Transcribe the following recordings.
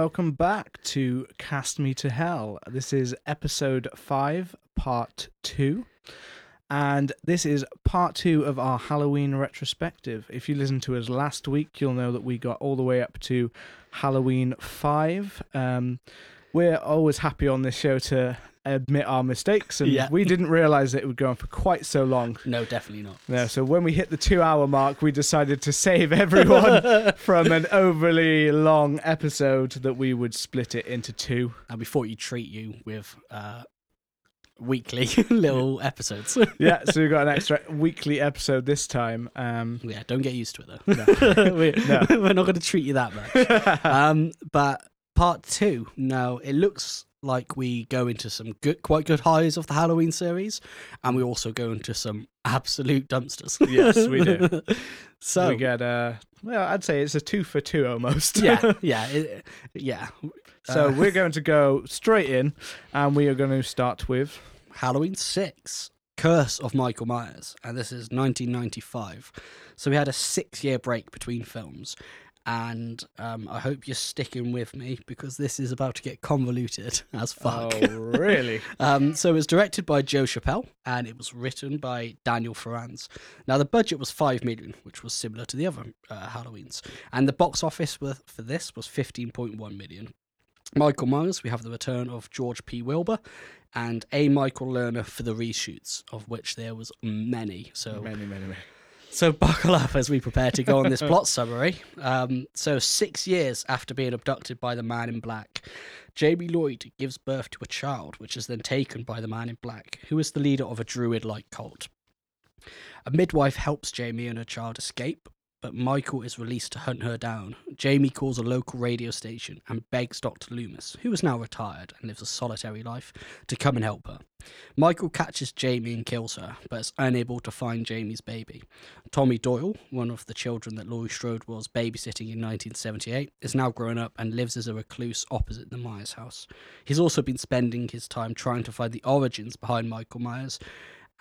Welcome back to Cast Me to Hell. This is episode 5, part 2. And this is part 2 of our Halloween retrospective. If you listened to us last week, you'll know that we got all the way up to Halloween 5. Um, we're always happy on this show to admit our mistakes, and Yeah. we didn't realize that it would go on for quite so long. No, definitely not. No, so when we hit the two hour mark, we decided to save everyone from an overly long episode that we would split it into two. And we thought you'd treat you with uh, weekly little episodes. Yeah, so we've got an extra weekly episode this time. Um, yeah, don't get used to it though. we, No. We're not going to treat you that much. um, but part two, no, it looks like we go into some good, quite good highs of the Halloween series, and we also go into some absolute dumpsters. Yes, we do. so we get, uh, well, I'd say it's a two for two almost. yeah, yeah, it, yeah. so Uh, we're going to go straight in and we are going to start with. Halloween 6, Curse of Michael Myers, and this is 1995. So we had a six year break between films, and um, I hope you're sticking with me because this is about to get convoluted as fuck. Oh, really? Um, so it was directed by Joe Chappelle and it was written by Daniel Farrands. Now the budget was five million, which was similar to the other uh, Halloweens, and the box office for this was fifteen point one million. Michael Myers, we have the return of George P. Wilbur, and A. Michael Lerner for the reshoots, of which there was many. So many, many, many. So buckle up as we prepare to go on this plot summary. Um, so six years after being abducted by the Man in Black, Jamie Lloyd gives birth to a child, which is then taken by the Man in Black, who is the leader of a druid-like cult. A midwife helps Jamie and her child escape, but Michael is released to hunt her down. Jamie calls a local radio station and begs Dr. Loomis, who is now retired and lives a solitary life, to come and help her. Michael catches Jamie and kills her, but is unable to find Jamie's baby. Tommy Doyle, one of the children that Laurie Strode was babysitting in 1978, is now grown up and lives as a recluse opposite the Myers house. He's also been spending his time trying to find the origins behind Michael Myers,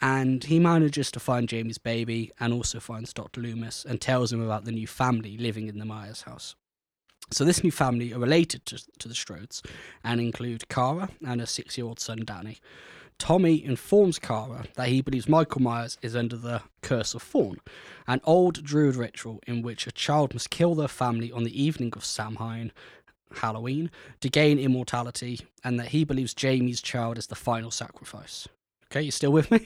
and he manages to find Jamie's baby and also finds Dr. Loomis and tells him about the new family living in the Myers house. So this new family are related to, to the Strodes and include Kara and her six-year-old son Danny. Tommy informs Kara that he believes Michael Myers is under the Curse of Thorn, an old druid ritual in which a child must kill their family on the evening of Samhain, Halloween, to gain immortality, and that he believes Jamie's child is the final sacrifice. Okay, you still with me?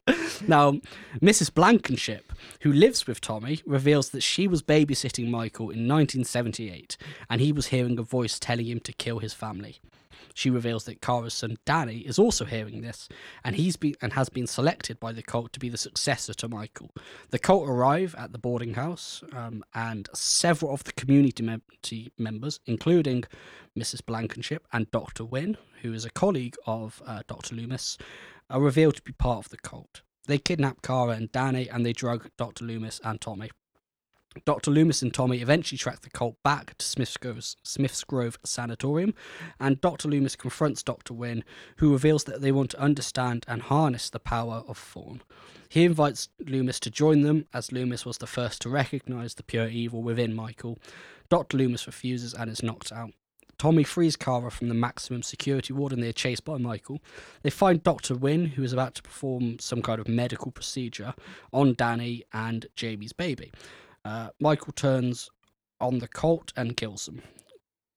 now, Mrs. Blankenship, who lives with Tommy, reveals that she was babysitting Michael in 1978 and he was hearing a voice telling him to kill his family. She reveals that Kara's son Danny is also hearing this, and he's been and has been selected by the cult to be the successor to Michael. The cult arrive at the boarding house, um, and several of the community mem- members, including Mrs. Blankenship and Dr. Wynn, who is a colleague of uh, Dr. Loomis, are revealed to be part of the cult. They kidnap Kara and Danny, and they drug Dr. Loomis and Tommy. Dr. Loomis and Tommy eventually track the cult back to Smith's Grove, Smith's Grove Sanatorium, and Dr. Loomis confronts Dr. Wynn, who reveals that they want to understand and harness the power of Thorn. He invites Loomis to join them, as Loomis was the first to recognize the pure evil within Michael. Dr. Loomis refuses and is knocked out. Tommy frees Kara from the maximum security ward and they are chased by Michael. They find Dr. Wynn, who is about to perform some kind of medical procedure on Danny and Jamie's baby. Uh, Michael turns on the cult and kills them.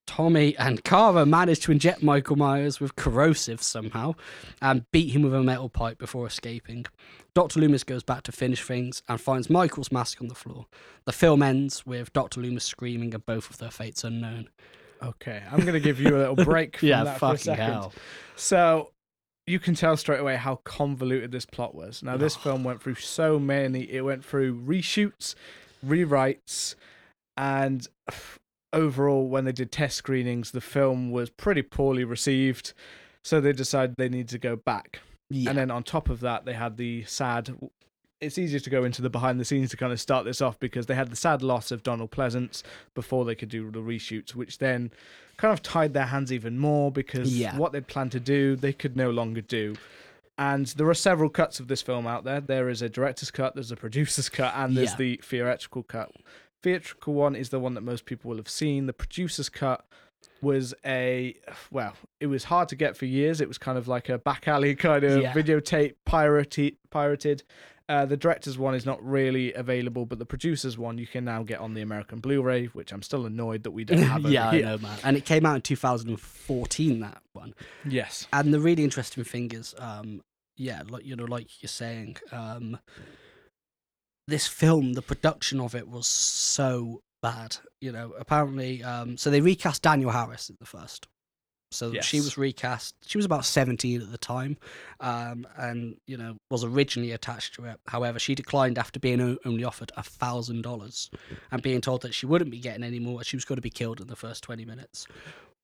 Tommy and Kara manage to inject Michael Myers with corrosive somehow and beat him with a metal pipe before escaping. Dr. Loomis goes back to finish things and finds Michael's mask on the floor. The film ends with Dr. Loomis screaming and both of their fates unknown. Okay, I'm going to give you a little break from that for a second. So you can tell straight away how convoluted this plot was. Now, this film went through so many. It went through reshoots, rewrites, and overall, when they did test screenings, the film was pretty poorly received. So they decided they needed to go back. Yeah. And then on top of that, they had the sad. It's easier to go into the behind the scenes to kind of start this off because they had the sad loss of Donald Pleasence before they could do the reshoots, which then kind of tied their hands even more because Yeah. what they'd planned to do, they could no longer do. And there are several cuts of this film out there. There is a director's cut, there's a producer's cut, and there's Yeah. the theatrical cut. Theatrical one is the one that most people will have seen. The producer's cut was a well, it was hard to get for years. It was kind of like a back alley kind of yeah. videotape pirated pirated. Uh, the director's one is not really available, but the producer's one you can now get on the American Blu-ray, which I'm still annoyed that we don't have. yeah, I know, man. And it came out in 2014. That one. Yes. And the really interesting thing is, um, yeah, like you know, like you're saying, um, this film, the production of it was so bad. You know, apparently, um, so they recast Danielle Harris in the first. So yes. she was recast. She was about 17 at the time, um, and you know was originally attached to it. However, she declined after being only offered a thousand dollars and being told that she wouldn't be getting any more. She was going to be killed in the first 20 minutes.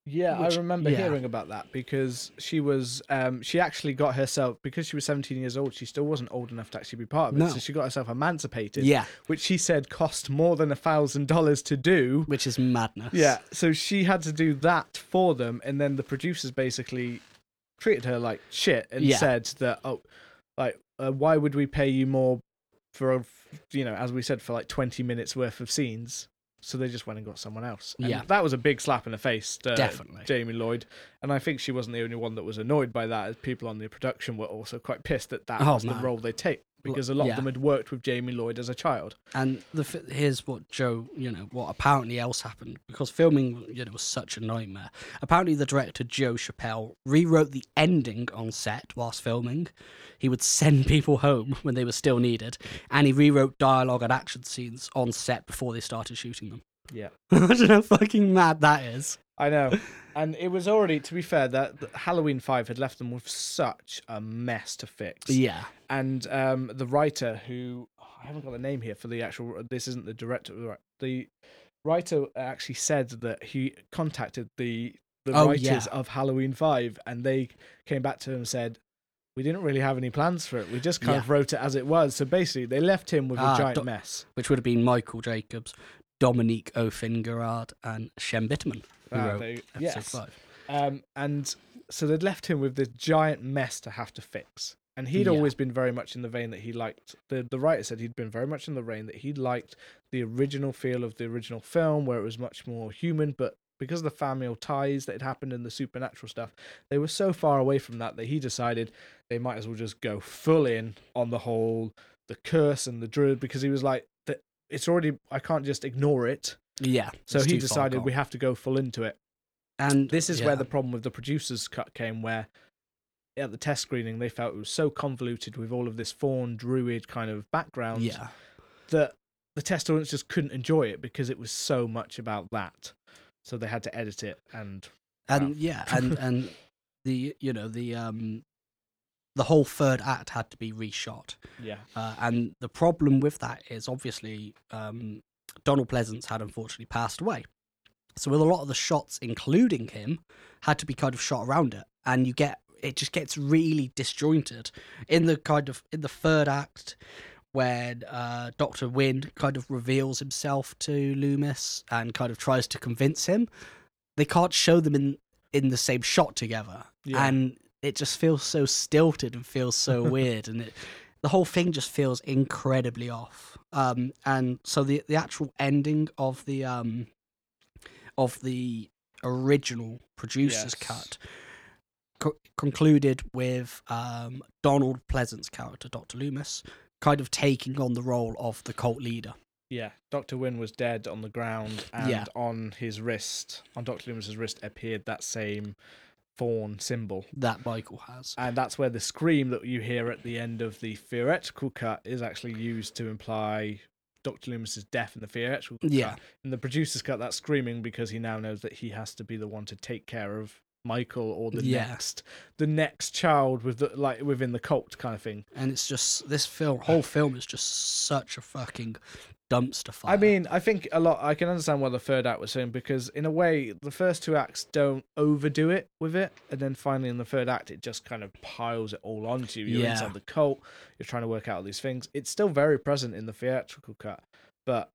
Yeah, Which, I remember yeah. hearing about that because she was um she actually got herself because she was 17 years old, she still wasn't old enough to actually be part of it. No. So she got herself emancipated. Yeah. Which she said cost more than a thousand dollars to do. Which is madness. Yeah. So she had to do that for them and then the producers basically treated her like shit and yeah. said that oh like uh, why would we pay you more for you know as we said for like 20 minutes worth of scenes so they just went and got someone else. And yeah, that was a big slap in the face. To Definitely, Jamie Lloyd, and I think she wasn't the only one that was annoyed by that. As people on the production were also quite pissed that that oh, was man. the role they take because a lot yeah. of them had worked with Jamie Lloyd as a child. And the here's what Joe, you know, what apparently else happened because filming, you know, was such a nightmare. Apparently, the director Joe Chappelle rewrote the ending on set whilst filming. He would send people home when they were still needed, and he rewrote dialogue and action scenes on set before they started shooting them. Yeah, imagine how fucking mad that is. I know. And it was already, to be fair, that Halloween Five had left them with such a mess to fix. Yeah. And um, the writer who oh, I haven't got the name here for the actual. This isn't the director. The writer actually said that he contacted the the oh, writers yeah. of Halloween Five, and they came back to him and said, "We didn't really have any plans for it. We just kind yeah. of wrote it as it was." So basically, they left him with a uh, giant do- mess, which would have been Michael Jacobs, Dominique Othenin-Girard, and Shem Bitterman who ah, wrote they, episode yes. five. Um, and so they'd left him with this giant mess to have to fix. And he'd yeah. always been very much in the vein that he liked. The the writer said he'd been very much in the vein that he liked the original feel of the original film, where it was much more human. But because of the familial ties that had happened in the supernatural stuff, they were so far away from that that he decided they might as well just go full in on the whole the curse and the druid because he was like it's already I can't just ignore it yeah. So he decided we have to go full into it. And this is yeah. where the problem with the producer's cut came, where at the test screening they felt it was so convoluted with all of this Thorn druid kind of background yeah. that the test audience just couldn't enjoy it because it was so much about that. So they had to edit it and and yeah and and the you know the um the whole third act had to be reshot. Yeah. Uh, and the problem with that is obviously um, Donald Pleasence had unfortunately passed away. So with a lot of the shots, including him, had to be kind of shot around it, and you get it just gets really disjointed in the kind of in the third act when uh, Doctor Wynn kind of reveals himself to Loomis and kind of tries to convince him. They can't show them in in the same shot together, yeah. and it just feels so stilted and feels so weird, and it the whole thing just feels incredibly off. Um, and so the the actual ending of the um, of the original producer's yes. cut co- concluded with um, Donald Pleasence's character, Doctor Loomis, kind of taking on the role of the cult leader. Yeah, Doctor Wynn was dead on the ground, and yeah. on his wrist, on Doctor Loomis's wrist, appeared that same Thorn symbol that Michael has. And that's where the scream that you hear at the end of the theoretical cut is actually used to imply Dr. Loomis's death in the theoretical yeah. cut. In the producer's cut, that screaming because he now knows that he has to be the one to take care of Michael or the yeah. next the next child with the like within the cult kind of thing. And it's just this film whole film is just such a fucking dumpster fire. I mean, I think a lot. I can understand why the third act was saying because, in a way, the first two acts don't overdo it with it, and then finally in the third act, it just kind of piles it all onto you. You're yeah. inside the cult. You're trying to work out all these things. It's still very present in the theatrical cut, but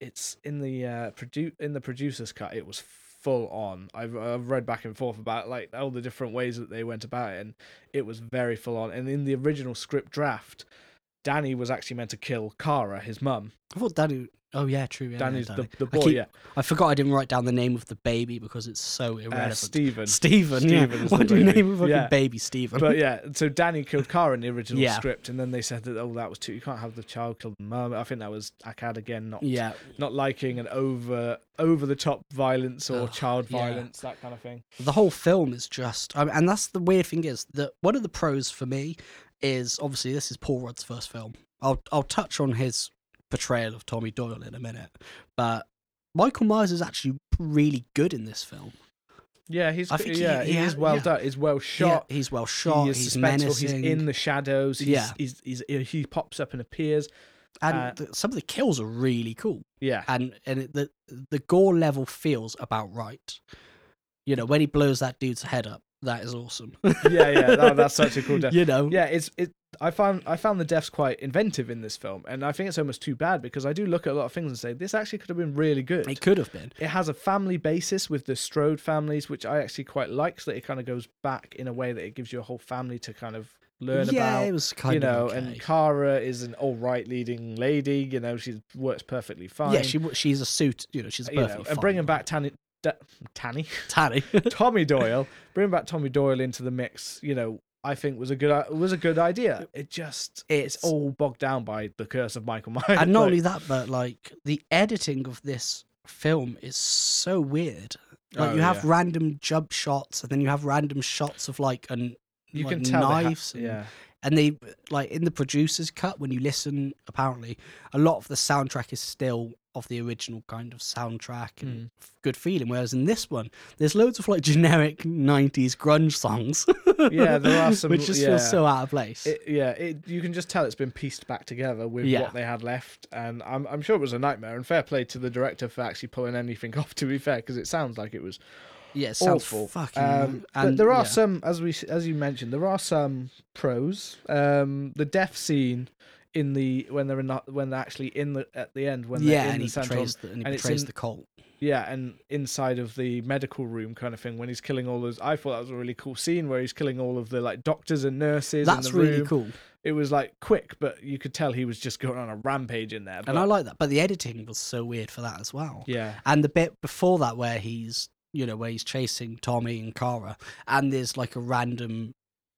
it's in the uh, produ- in the producer's cut. It was full on. I've, I've read back and forth about like all the different ways that they went about it, and it was very full on. And in the original script draft Danny was actually meant to kill Kara, his mum. I thought Danny. Oh yeah, true. Yeah, Danny's yeah, Danny. the I boy. keep- yeah, I forgot I didn't write down the name of the baby because it's so uh, irrelevant. Stephen. Stephen. Stephen yeah. Why do you name a fucking Yeah. baby Stephen? But yeah, so Danny killed Kara in the original script, and then they said that oh that was too. You can't have the child kill the mum. I think that was Akkad again, not yeah, not liking an over over the top violence or Ugh, child violence that kind of thing. the whole film is just. I mean, and that's the weird thing is that one of the pros for me is obviously this is Paul Rudd's first film. I'll I'll touch on his portrayal of Tommy Doyle in a minute, but Michael Myers is actually really good in this film. Yeah, he's I think yeah he he, ha- is well yeah. done. He's well Yeah, shot. he's well shot. he he's menacing. He's in the shadows. He's, Yeah. he's, he's, he pops up and appears. and uh, the, some of the kills are really cool. Yeah, and and it, the the gore level feels about right. You know, when he blows that dude's head up, that is awesome. yeah, yeah. That, that's such a cool death. you know, Yeah, it's it. I found I found the deaths quite inventive in this film, and I think it's almost too bad because I do look at a lot of things and say this actually could have been really good. it could have been. It has a family basis with the Strode families, which I actually quite like. So that it kind of goes back in a way that it gives you a whole family to kind of learn yeah, about. it was kind you know, okay. and Kara is an all right leading lady. You know, she works perfectly fine. yeah, she she's a suit. You know, she's you know, and bringing back Tanny, D- Tanny, Tanny. Tommy Doyle, bring back Tommy Doyle into the mix. You know, I think was a good i- was a good idea. It just it's, It's- all bogged down by the curse of Michael Myers. and not Like, only that, but like the editing of this film is so weird. Like Oh, you have yeah. random jump shots, and then you have random shots of like an you like can tell they ha- knives. yeah, and they like in the producer's cut when you listen apparently a lot of the soundtrack is still of the original kind of soundtrack and Mm. good feeling whereas in this one there's loads of like generic 90s grunge songs Yeah, there are some- which just yeah. feels so out of place It, yeah, it, you can just tell it's been pieced back together with Yeah. what they had left, and I'm I'm sure it was a nightmare. And fair play to the director for actually pulling anything off. To be fair, because it sounds like it was yeah sounds awful. fucking Um, but there are yeah. some, as we as you mentioned, there are some pros. Um, the death scene in the when they're not when they're actually in the at the end when yeah they're in and the he Santorum- betrays the, and he and betrays in- the cult yeah, and inside of the medical room kind of thing when he's killing all those. I thought that was a really cool scene where he's killing all of the like doctors and nurses. that's in the really room. cool It was like quick, but you could tell he was just going on a rampage in there. and i like that but the editing was so weird for that as well yeah, And the bit before that where he's you know, where he's chasing Tommy and Kara and there's like a random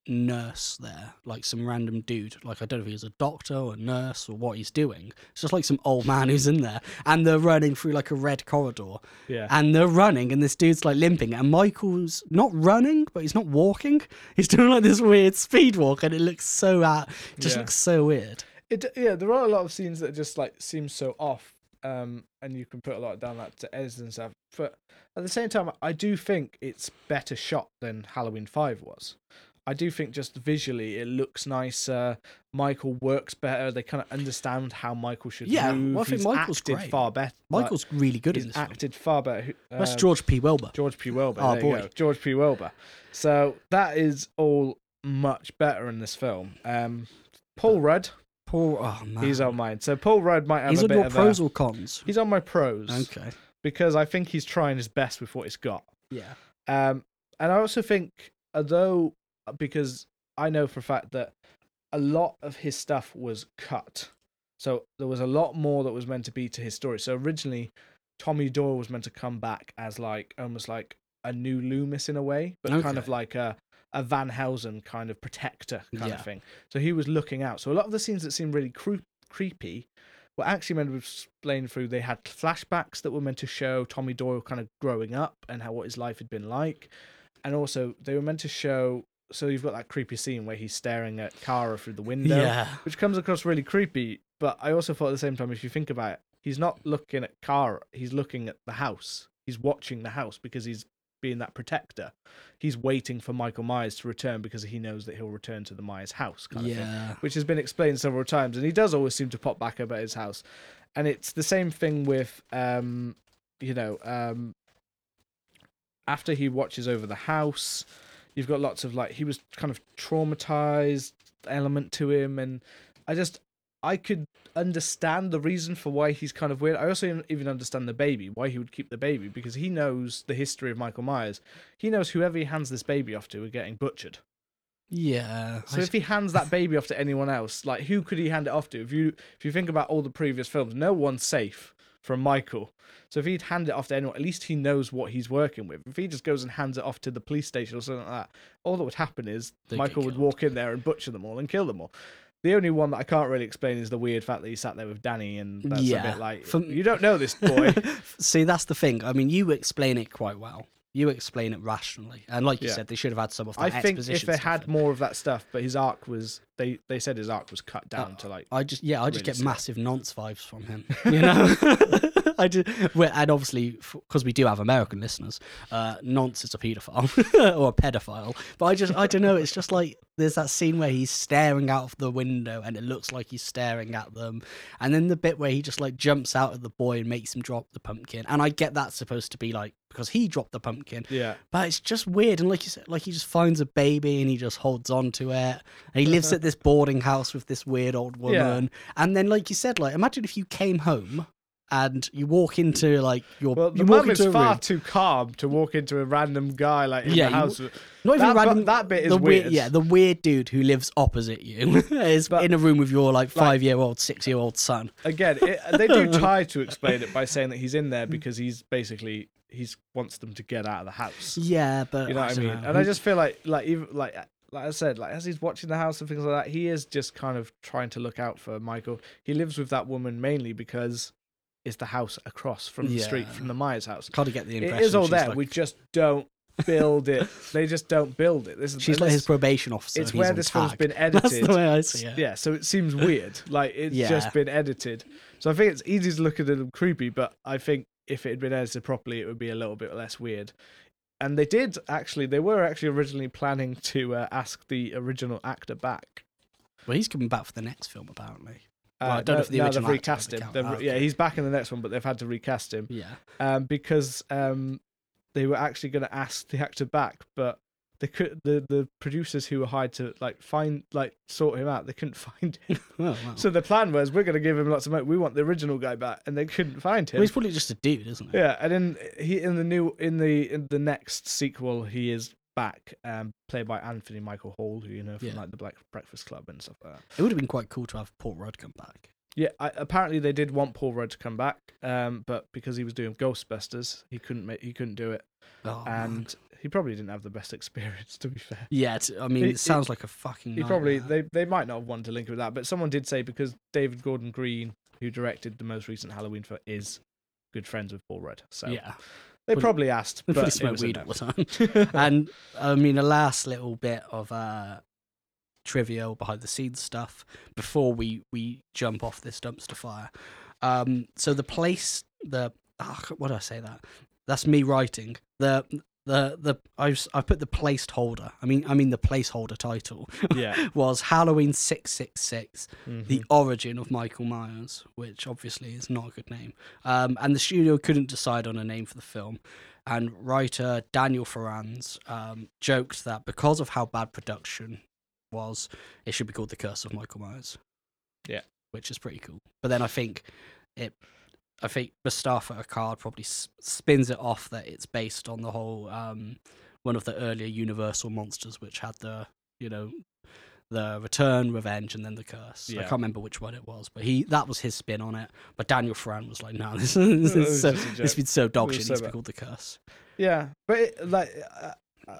nurse there, like some random dude. Like I don't know if he's a doctor or a nurse or what he's doing. It's just like some old man who's in there. And they're running through like a red corridor. yeah. And they're running and this dude's like limping. And Michael's not running, but he's not walking. He's doing like this weird speed walk and it looks so out it just Yeah. looks so weird. It yeah, there are a lot of scenes that just like seem so off, um, and you can put a lot down that to edits and stuff. But at the same time, I do think it's better shot than Halloween Five was. I do think just visually it looks nicer. Michael works better. They kind of understand how Michael should Yeah, move. well, I think He's Michael's acted great. far better. Like, Michael's really good in he's this film. acted far better. Who- That's um, George P. Wilbur. George P. Wilbur. Oh, boy. George P. Wilbur. So that is all much better in this film. Um, Paul Rudd, Paul, oh man. he's on mine. So Paul Rudd might have He's a on bit your of pros a, or cons? He's on my pros Okay. because I think he's trying his best with what he's got. Yeah. Um, and I also think, although because I know for a fact that a lot of his stuff was cut, so there was a lot more that was meant to be to his story. So originally, Tommy Doyle was meant to come back as like almost like a new Loomis in a way, but kind of Okay. like a a Van Helsing kind of protector kind Yeah. of thing. So he was looking out. So a lot of the scenes that seemed really cre- creepy were actually meant to explain through. They had flashbacks that were meant to show Tommy Doyle kind of growing up and how what his life had been like, and also they were meant to show. So you've got that creepy scene where he's staring at Kara through the window, Yeah. which comes across really creepy. But I also thought at the same time, if you think about it, he's not looking at Kara; he's looking at the house. He's watching the house because he's being that protector. He's waiting for Michael Myers to return because he knows that he'll return to the Myers house. Kind of thing Yeah. which has been explained several times, and he does always seem to pop back up at his house. And it's the same thing with, um, you know, um, after he watches over the house, you've got lots of like he was kind of traumatized element to him, and I just I could understand the reason for why he's kind of weird. I also even understand the baby, why he would keep the baby, because he knows the history of Michael Myers. He knows whoever he hands this baby off to are getting butchered. Yeah. So if he hands that baby off to anyone else, like who could he hand it off to? If you if you think about all the previous films, no one's safe from Michael. So if he'd hand it off to anyone, at least he knows what he's working with. If he just goes and hands it off to the police station or something like that, all that would happen is they Michael would walk in there and butcher them all and kill them all. The only one that I can't really explain is the weird fact that he sat there with Danny, and that's yeah. a bit like From... you don't know this boy. See, that's the thing. I mean, you explain it quite well. You explain it rationally, and like you yeah. said, they should have had some of that. Exposition. I think if they had more of that stuff, but his arc was they they said his arc was cut down uh, to like. I just yeah, I just get massive nonce vibes from him. You know. I do, and obviously, because we do have American listeners, uh, Nonce is a paedophile or a pedophile. But I just, I don't know. It's just like there's that scene where he's staring out of the window, and it looks like he's staring at them, and then the bit where he just like jumps out at the boy and makes him drop the pumpkin. And I get that's supposed to be like because he dropped the pumpkin. Yeah. But it's just weird, and like you said, like he just finds a baby and he just holds on to it, and he lives at this boarding house with this weird old woman, yeah. and then like you said, like imagine if you came home and you walk into like your well, the mum is far room. too calm to walk into a random guy like in yeah, the house. You, not even that, random. That bit is the weird. Yeah, the weird dude who lives opposite you is but, in a room with your like five year old, six year old son. Again, it, they do try to explain it by saying that he's in there because he's basically he wants them to get out of the house. Yeah, but you know I what I mean. Know. And I just feel like like even like like I said, like as he's watching the house and things like that, he is just kind of trying to look out for Michael. He lives with that woman mainly because it's the house across from the street from the Myers house. Can't get the impression it is all there. Like... We just don't build it. they just don't build it. This is she's like his probation officer. It's where this film's been edited. That's the way I see it. Yeah, so it seems weird. Like it's yeah. just been edited. So I think it's easy to look at it creepy, but I think if it had been edited properly, it would be a little bit less weird. And they did actually. They were actually originally planning to uh, ask the original actor back. Well, he's coming back for the next film, apparently. Uh, well, I don't no, know if the no, they've recast him. They've, oh, okay. Yeah, he's back in the next one, but they've had to recast him. Yeah, um, because um, they were actually going to ask the actor back, but they could the the producers who were hired to like find like sort him out they couldn't find him oh, wow. so the plan was we're going to give him lots of money we want the original guy back and they couldn't find him well, he's probably just a dude isn't he yeah and then he in the new in the in the next sequel he is back, um, played by Anthony Michael Hall, who you know from yeah. like the Black Breakfast Club and stuff like that. It would have been quite cool to have Paul Rudd come back. Yeah, I, apparently they did want Paul Rudd to come back, um, but because he was doing Ghostbusters, he couldn't make, he couldn't do it, oh, and man. He probably didn't have the best experience. To be fair, yeah, I mean, it, it sounds like a fucking. He probably they they might not have wanted to link it with that, but someone did say because David Gordon Green, who directed the most recent Halloween film, is good friends with Paul Rudd. So yeah, they probably asked. They probably smoke weed all the time. and I mean, a last little bit of uh, trivia or behind the scenes stuff before we we jump off this dumpster fire. Um, so the place, the oh, what do I say that? That's me writing. The the the I I put the placeholder. I mean I mean the placeholder title. Yeah. was Halloween six six six, mm-hmm. the origin of Michael Myers, which obviously is not a good name. Um, and the studio couldn't decide on a name for the film. And writer Daniel Farrands um, joked that because of how bad production was, it should be called The Curse of Michael Myers. Yeah. Which is pretty cool. But then I think it I think Moustapha Akkad probably spins it off that it's based on the whole um, one of the earlier Universal monsters, which had the you know the return, revenge, and then the curse. Yeah. I can't remember which one it was, but he that was his spin on it. But Daniel Farran was like, "No, this, this is so, this been so dog shit. It needs to be called the curse." Yeah, but it, like uh,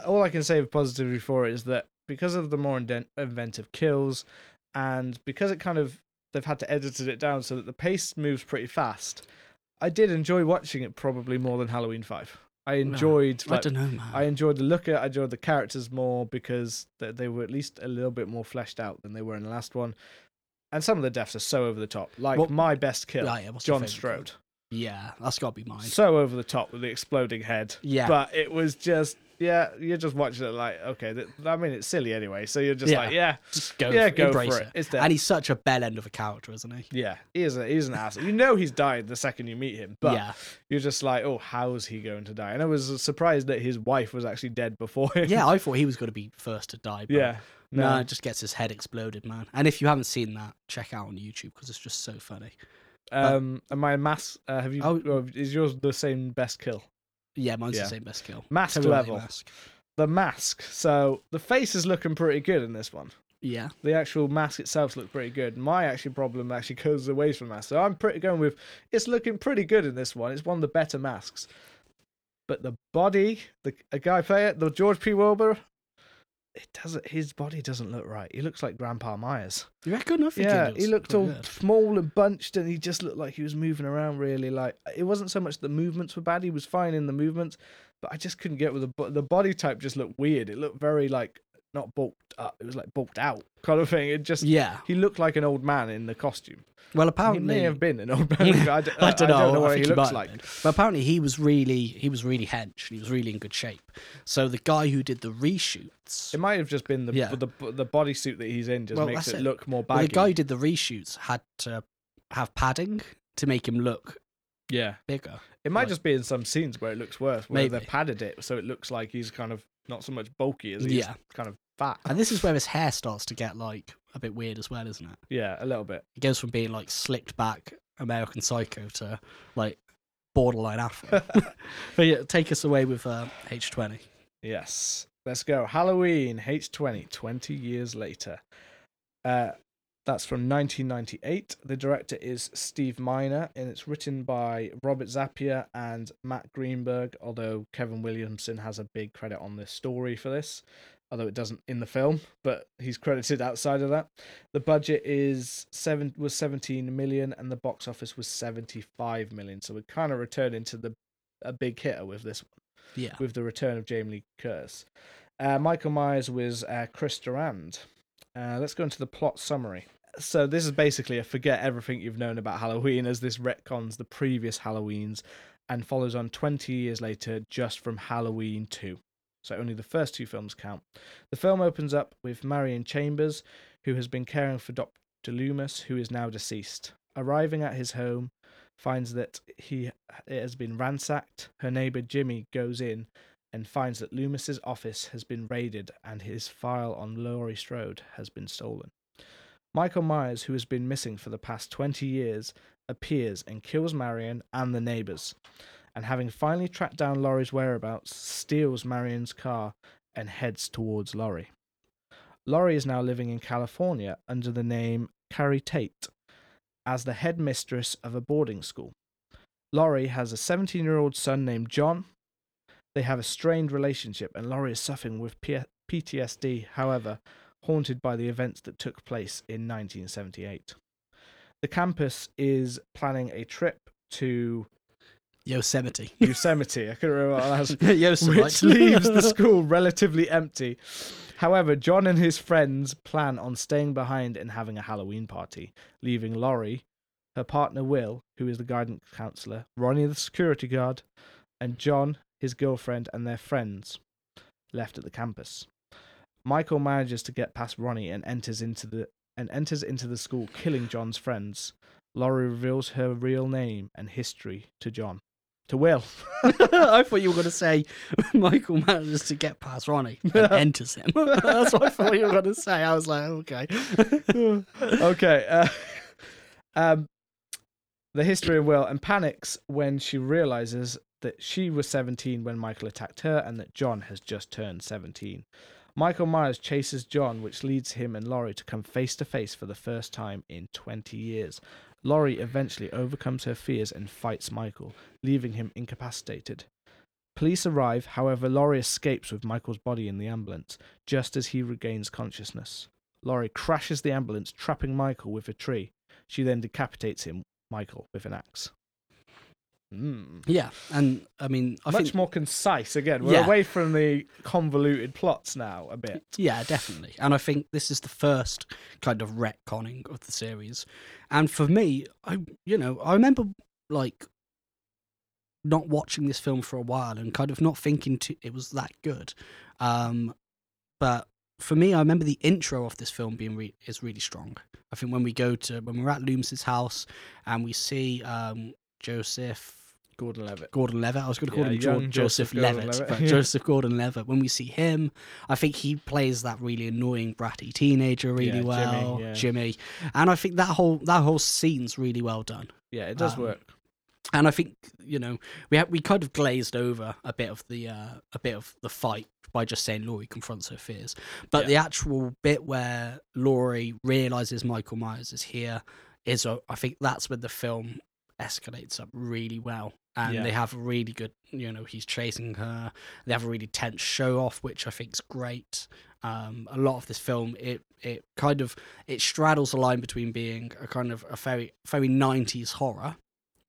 all I can say positively for it is that because of the more inventive kills, and because it kind of they've had to edit it down so that the pace moves pretty fast. I did enjoy watching it probably more than Halloween Five. I enjoyed. No, like, I don't know, man. I enjoyed the look at. it. I enjoyed the characters more because they, they were at least a little bit more fleshed out than they were in the last one. And some of the deaths are so over the top. Like what, my best kill, yeah, John Strode. Yeah, that's got to be mine. So over the top with the exploding head. Yeah. But it was just yeah, you're just watching it like, okay, th- I mean, it's silly anyway. So you're just yeah. like, yeah, just go, yeah, for, go for it. it. It's there. And he's such a bell end of a character, isn't he? Yeah, he is. A, he's an ass. You know, he's died the second you meet him, but yeah. you're just like, oh, how's he going to die? And I was surprised that his wife was actually dead before him. Yeah, I thought he was going to be first to die. yeah. No. no, it just gets his head exploded, man. And if you haven't seen that, check out on YouTube because it's just so funny. Um, but, and my mass, uh, have you? Oh, is yours the same best kill? Yeah, mine's yeah. the same best kill. Mask level. Mask. the mask. So the face is looking pretty good in this one. Yeah. The actual mask itself looks pretty good. My actual problem actually goes away from mask. So I'm pretty going with it's looking pretty good in this one. It's one of the better masks. But the body, the a guy play it, the George P. Wilbur, it doesn't. His body doesn't look right. He looks like Grandpa Myers. You reckon? I think yeah, he, he looked oh, all good. small and bunched, and he just looked like he was moving around really. Like it wasn't so much the movements were bad; he was fine in the movements, but I just couldn't get with the the body type. Just looked weird. It looked very like not bulked up. It was like bulked out kind of thing. It just yeah. He looked like an old man in the costume. Well, apparently he may have been an old man. I, d- I, don't know, I don't know what he looks like. But apparently, he was really he was really hench. He was really in good shape. So the guy who did the reshoots, it might have just been the Yeah. the the bodysuit that he's in just Well, makes it, it. look more well, baggy. the guy who did the reshoots had to have padding to make him look yeah, bigger. it might Like- just be in some scenes where it looks worse, where Maybe. they padded it so it looks like he's kind of not so much bulky as he's Yeah. kind of fat. And this is where his hair starts to get like a bit weird as well, isn't it? Yeah, a little bit. It goes from being like slicked back American Psycho to like borderline Afro. but yeah, take us away with uh, H20. Yes. Let's go. Halloween, H20, 20 years later. Uh, that's from 1998. The director is Steve Miner, and it's written by Robert Zappia and Matt Greenberg, although Kevin Williamson has a big credit on this story for this, although it doesn't in the film, but he's credited outside of that. The budget is seven was 17 million, and the box office was 75 million. So we're kind of returning to the a big hitter with this one. Yeah. with the return of Jamie Lee Curtis. Uh, Michael Myers was uh, Chris Durand. Uh, let's go into the plot summary. So this is basically a forget everything you've known about Halloween as this retcons the previous Halloweens and follows on 20 years later just from Halloween 2. So only the first two films count. The film opens up with Marion Chambers, who has been caring for Dr. Loomis, who is now deceased. Arriving at his home, finds that he it has been ransacked. Her neighbor Jimmy goes in and finds that Loomis's office has been raided and his file on Laurie Strode has been stolen. Michael Myers, who has been missing for the past 20 years, appears and kills Marion and the neighbors. And having finally tracked down Laurie's whereabouts, steals Marion's car and heads towards Laurie. Laurie is now living in California under the name Keri Tate as the headmistress of a boarding school. Laurie has a 17 year old son named John. They have a strained relationship, and Laurie is suffering with PTSD, however, haunted by the events that took place in 1978. The campus is planning a trip to Yosemite. Yosemite. I couldn't remember what that was Yosemite. which leaves the school relatively empty. However, John and his friends plan on staying behind and having a Halloween party, leaving Laurie, her partner Will, who is the guidance counselor, Ronnie the security guard, and John, his girlfriend, and their friends left at the campus. Michael manages to get past Ronnie and enters into the and enters into the school, killing John's friends. Laurie reveals her real name and history to John. To Will. I thought you were going to say Michael manages to get past Ronnie and enters him. That's what I thought you were going to say. I was like, okay. okay. Uh, um, the history of Will and panics when she realizes that she was 17 when Michael attacked her and that John has just turned 17. Michael Myers chases John, which leads him and Laurie to come face to face for the first time in 20 years. Laurie eventually overcomes her fears and fights Michael, leaving him incapacitated. Police arrive, however, Laurie escapes with Michael's body in the ambulance, just as he regains consciousness. Laurie crashes the ambulance, trapping Michael with a tree. She then decapitates him, Michael, with an axe. Mm. Yeah, and I mean, I Much think more concise. Again, we're Yeah. away from the convoluted plots now a bit. Yeah, definitely. And I think this is the first kind of retconning of the series. And for me, I you know, I remember like not watching this film for a while and kind of not thinking to, it was that good. Um but for me, I remember the intro of this film being re- is really strong. I think when we go to when we're at Loomis's house and we see um Joseph Gordon Levitt. Gordon Levitt. I was going to call Yeah, him jo- Joseph, Joseph Levitt, Levitt. but Joseph Gordon Levitt. When we see him, I think he plays that really annoying bratty teenager really Yeah, Jimmy, well, yeah. Jimmy. And I think that whole that whole scene's really well done. Yeah, it does Um, work. and I think you know we have, we kind of glazed over a bit of the uh, a bit of the fight by just saying Laurie confronts her fears, but the actual bit where Laurie realizes Michael Myers is here is a, I think that's when the film escalates up really well and yeah. they have a really good you know he's chasing her they have a really tense show off which i think is great um, a lot of this film it it kind of it straddles the line between being a kind of a very very 90s horror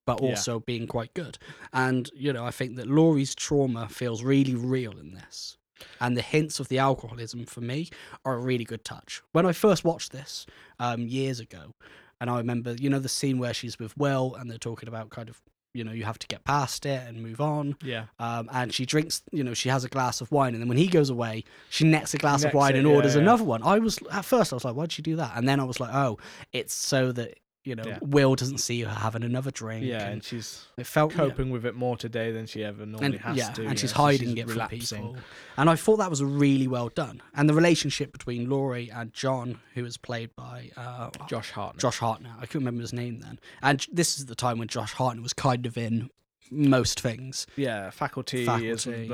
but also yeah. being quite good. And, you know, I think that Laurie's trauma feels really real in this. And the hints of the alcoholism for me are a really good touch. When I first watched this um, years ago, and I remember, you know, the scene where she's with Will and they're talking about kind of, you know, you have to get past it and move on. Yeah. Um, and she drinks, you know, she has a glass of wine, and then when he goes away, she necks a glass of wine it, and orders yeah, yeah. another one. I was at first I was like, why'd she do that? And then I was like, oh, it's so that you know, yeah. Will doesn't see her having another drink. Yeah, and, and she's it felt coping yeah. with it more today than she ever normally and, has yeah, to. And she's hiding so she's it relapsing. from people. And I thought that was really well done. And the relationship between Laurie and John, who was played by uh, Josh Hartnett. Josh Hartnett. I couldn't remember his name then. And this is the time when Josh Hartnett was kind of in most things. Yeah, Faculty, Faculty.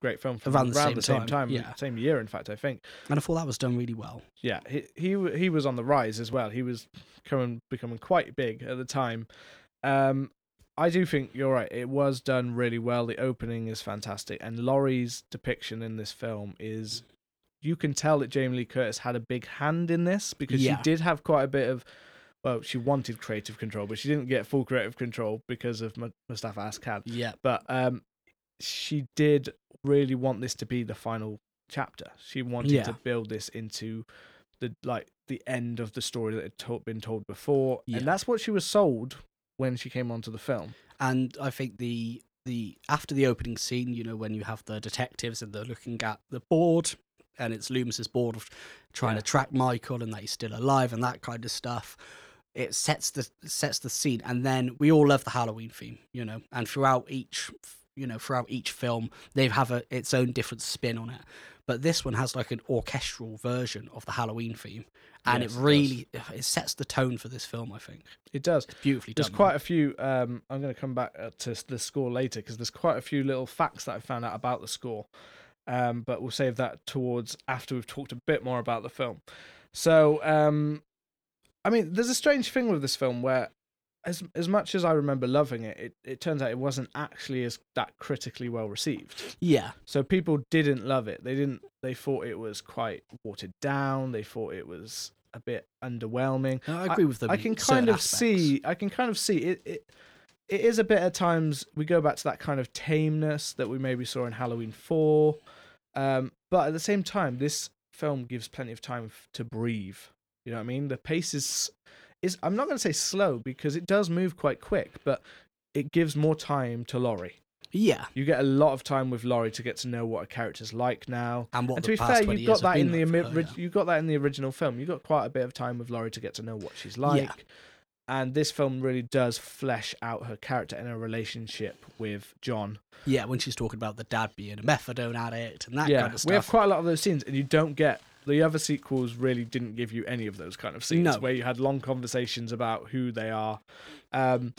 Great film from around the, around same, the same time. time. Yeah, same year, in fact, I think. And I thought that was done really well. Yeah, he he he was on the rise as well. He was coming becoming quite big at the time. Um, I do think you're right. It was done really well. The opening is fantastic, and Laurie's depiction in this film is. You can tell that Jamie Lee Curtis had a big hand in this because yeah. she did have quite a bit of well, she wanted creative control, but she didn't get full creative control because of Moustapha Akkad. Yeah. But um, she did really want this to be the final chapter. She wanted yeah. to build this into the like the end of the story that had to- been told before, yeah. and that's what she was sold when she came onto the film. And I think the the after the opening scene, you know, when you have the detectives and they're looking at the board, and it's Loomis's board of trying yeah. to track Michael and that he's still alive and that kind of stuff. It sets the sets the scene, and then we all love the Halloween theme, you know. And throughout each you know throughout each film they have a, its own different spin on it. But this one has like an orchestral version of the halloween theme and yes, it really it, it, sets the tone for this film i think. It does. It's beautifully there's done, quite a few um, i'm going to come back uh, to the score later because there's quite a few little facts that i found out about the score um, but we'll save that towards after we've talked a bit more about the film. So um, i mean there's a strange thing with this film where as as much as I remember loving it, it, it turns out it wasn't actually as that critically well received. Yeah. So people didn't love it. They didn't. They thought it was quite watered down. They thought it was a bit underwhelming. No, I agree with them. I can kind of aspects. see. I can kind of see it. It it is a bit at times. We go back to that kind of tameness that we maybe saw in Halloween Four, um, but at the same time, this film gives plenty of time to breathe. You know what I mean? The pace is is I'm not going to say slow because it does move quite quick, but it gives more time to Laurie. Yeah, you get a lot of time with Laurie to get to know what a character's like now. And what and to be fair, you got that in the her, yeah. you got that in the original film. You got quite a bit of time with Laurie to get to know what she's like. Yeah. And this film really does flesh out her character and her relationship with John. Yeah, when she's talking about the dad being a methadone addict and that yeah, kind of stuff. We have quite a lot of those scenes, and you don't get the other sequels really didn't give you any of those kind of scenes no. where you had long conversations about who they are. Um,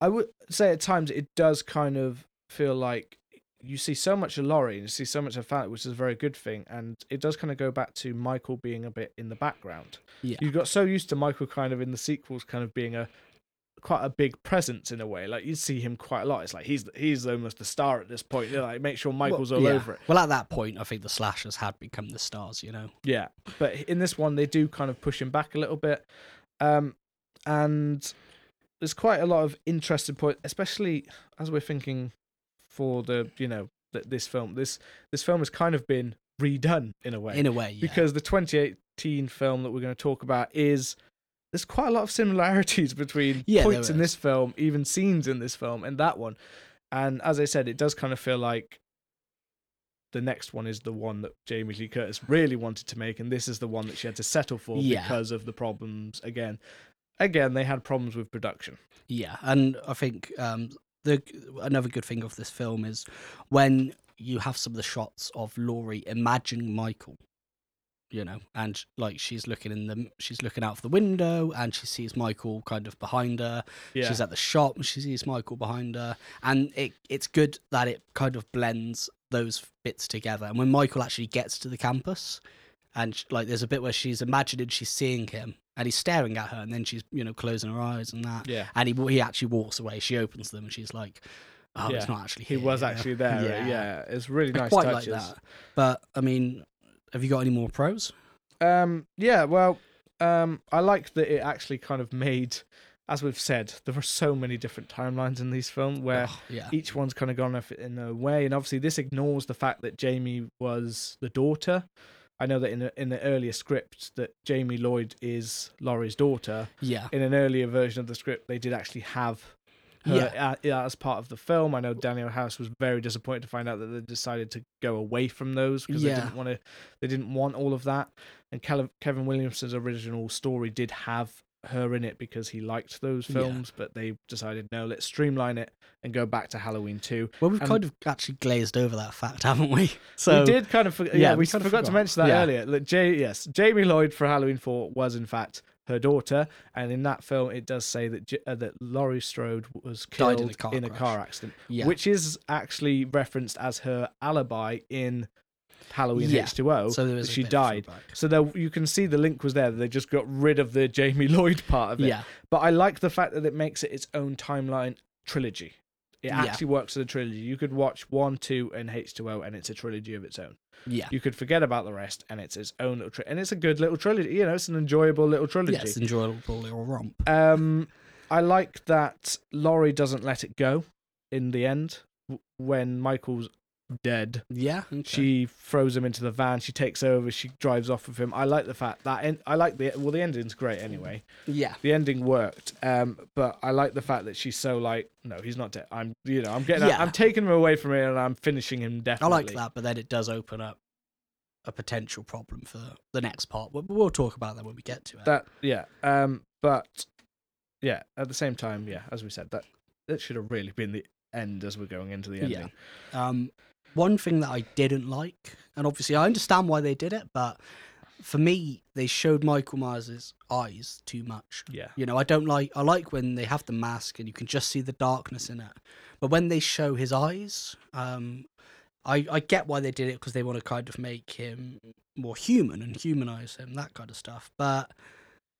I would say at times it does kind of feel like you see so much of Laurie and you see so much of family, which is a very good thing. And it does kind of go back to Michael being a bit in the background. Yeah. You got so used to Michael kind of in the sequels kind of being a quite a big presence in a way. Like you see him quite a lot. It's like he's he's almost the star at this point. Know, like make sure Michael's well, all yeah. over it. Well, at that point, I think the slashers had become the stars. You know. Yeah, but in this one, they do kind of push him back a little bit, um, and there's quite a lot of interesting point, especially as we're thinking for the you know that this film this this film has kind of been redone in a way in a way yeah. because the 2018 film that we're going to talk about is there's quite a lot of similarities between yeah, points in this film, even scenes in this film, and that one. And as I said, it does kind of feel like the next one is the one that Jamie Lee Curtis really wanted to make, and this is the one that she had to settle for yeah. because of the problems. Again, again, they had problems with production. Yeah, and I think um, the another good thing of this film is when you have some of the shots of Laurie imagining Michael you know, and like she's looking in the she's looking out of the window and she sees Michael kind of behind her. Yeah. She's at the shop and she sees Michael behind her, and it it's good that it kind of blends those bits together. And when Michael actually gets to the campus, and like there's a bit where she's imagining she's seeing him and he's staring at her, and then she's you know closing her eyes and that. Yeah. And he he actually walks away. She opens them and she's like. Oh, yeah. it's not actually. Here, he was actually there. Yeah. yeah, it's really nice. I quite touches. like that. But I mean, have you got any more pros? Um, yeah, well, um, I like that it actually kind of made, as we've said, there were so many different timelines in these films where oh, yeah. each one's kind of gone off in a way, and obviously this ignores the fact that Jamie was the daughter. I know that in the, in the earlier script that Jamie Lloyd is Laurie's daughter. Yeah. In an earlier version of the script, they did actually have her yeah. as part of the film. I know Daniel House was very disappointed to find out that they decided to go away from those because yeah. they didn't want to. They didn't want all of that. And Kevin Williamson's original story did have her in it because he liked those films, yeah. but they decided no, let's streamline it and go back to Halloween two. Well, we've and kind of actually glazed over that fact, haven't we? So we did kind of, yeah, yeah we, we forgot, forgot, to mention that yeah. earlier. That Jay, yes, Jamie Lloyd for Halloween four was in fact her daughter, and in that film, it does say that uh, that Laurie Strode was killed in a car, in a car accident, yeah. which is actually referenced as her alibi in Halloween yeah. H2O. So she died. So there, you can see the link was there. They just got rid of the Jamie Lloyd part of it. Yeah. But I like the fact that it makes it its own timeline trilogy. It actually yeah. works as a trilogy. You could watch one, two, and H2O, and it's a trilogy of its own. Yeah. You could forget about the rest, and it's its own little trilogy. And it's a good little trilogy. You know, it's an enjoyable little trilogy. Yeah, it's enjoyable little romp. Um, I like that Laurie doesn't let it go in the end when Michael's dead. Yeah. Okay. She throws him into the van. She takes over. She drives off with him. I like the fact that en- I like the well. The ending's great anyway. Yeah. The ending worked. Um, but I like the fact that she's so like, no, he's not dead. I'm, you know, I'm getting, yeah. I'm taking him away from here and I'm finishing him definitely. I like that, but then it does open up a potential problem for the next part. We'll, we'll talk about that when we get to it. That yeah. Um, but yeah, at the same time, yeah, as we said, that that should have really been the end as we're going into the ending. Yeah. Um, one thing that I didn't like, and obviously I understand why they did it, but for me, they showed Michael Myers' eyes too much. Yeah. You know, I don't like, I like when they have the mask and you can just see the darkness in it. But when they show his eyes, um, I, I get why they did it because they want to kind of make him more human and humanize him, that kind of stuff. But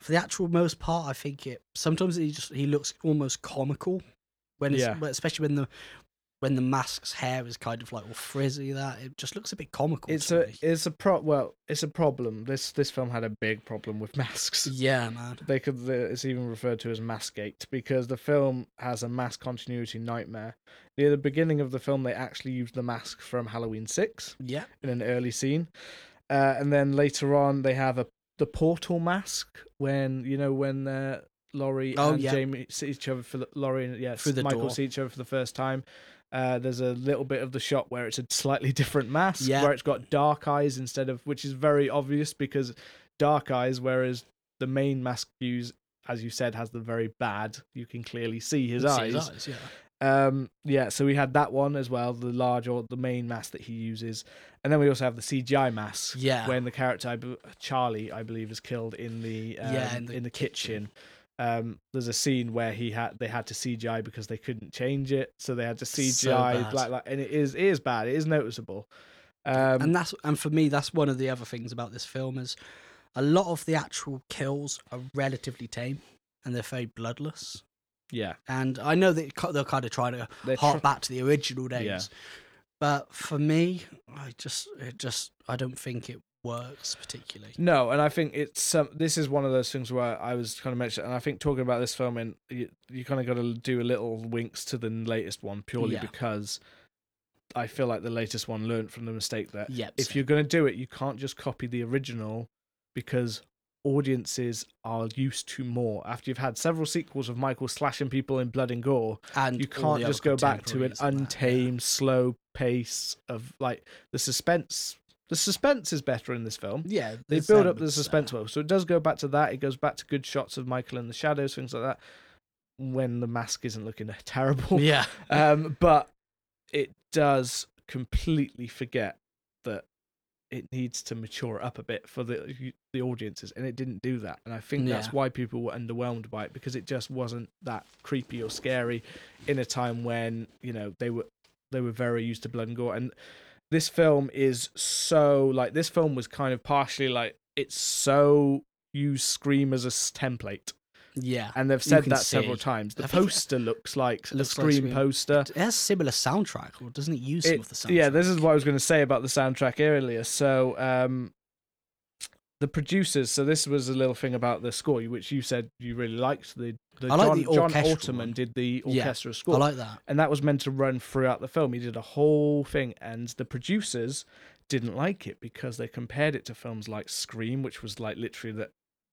for the actual most part, I think it sometimes he just he looks almost comical when it's yeah. especially when the when the mask's hair is kind of like all frizzy that it just looks a bit comical it's a me. it's a pro well it's a problem this this film had a big problem with masks yeah man they could it's even referred to as maskgate because the film has a mask continuity nightmare near the beginning of the film they actually used the mask from halloween 6 yeah in an early scene uh, and then later on they have a the portal mask when you know when uh, Laurie oh, and yeah. Jamie see each other for the, Laurie and yes, Michael door. see each other for the first time. Uh, there's a little bit of the shot where it's a slightly different mask, yeah. where it's got dark eyes instead of, which is very obvious because dark eyes, whereas the main mask use, as you said, has the very bad. You can clearly see his eyes. See his eyes yeah. Um, yeah, so we had that one as well, the large or the main mask that he uses, and then we also have the CGI mask. Yeah, when the character Charlie, I believe, is killed in the um, yeah in the, in the kitchen. kitchen um, there's a scene where he had they had to CGI because they couldn't change it, so they had to CGI so like, like and it is it is bad. It is noticeable. Um, and that's and for me that's one of the other things about this film is a lot of the actual kills are relatively tame and they're very bloodless. Yeah, and I know that they're kind of trying to hark tr- back to the original days, yeah. but for me, I just it just I don't think it works particularly. No, and I think it's um, this is one of those things where I was kind of mentioning, and I think talking about this film, and you, you kind of got to do a little winks to the latest one purely yeah. because I feel like the latest one learned from the mistake that yep, if you're going to do it, you can't just copy the original because audiences are used to more. After you've had several sequels of Michael slashing people in blood and gore, and you can't just go back to an untamed, that, yeah. slow pace of like the suspense the suspense is better in this film. Yeah, they build up the suspense well, so it does go back to that. It goes back to good shots of Michael in the shadows, things like that. When the mask isn't looking terrible, yeah. um, but it does completely forget that it needs to mature up a bit for the the audiences, and it didn't do that. And I think that's why people were underwhelmed by it because it just wasn't that creepy or scary in a time when you know they were they were very used to blood and gore. And this film is so like this film was kind of partially like it's so you Scream as a template. Yeah, and they've said that see. several times. The poster looks like looks a Scream like poster. It has similar soundtrack, or doesn't it use it, some of the soundtrack? Yeah, this is what I was going to say about the soundtrack earlier. So, um, the producers. So this was a little thing about the score, which you said you really liked. The, the I John, like the John Ottman did the orchestra yeah, score. I like that, and that was meant to run throughout the film. He did a whole thing, and the producers didn't like it because they compared it to films like Scream, which was like literally that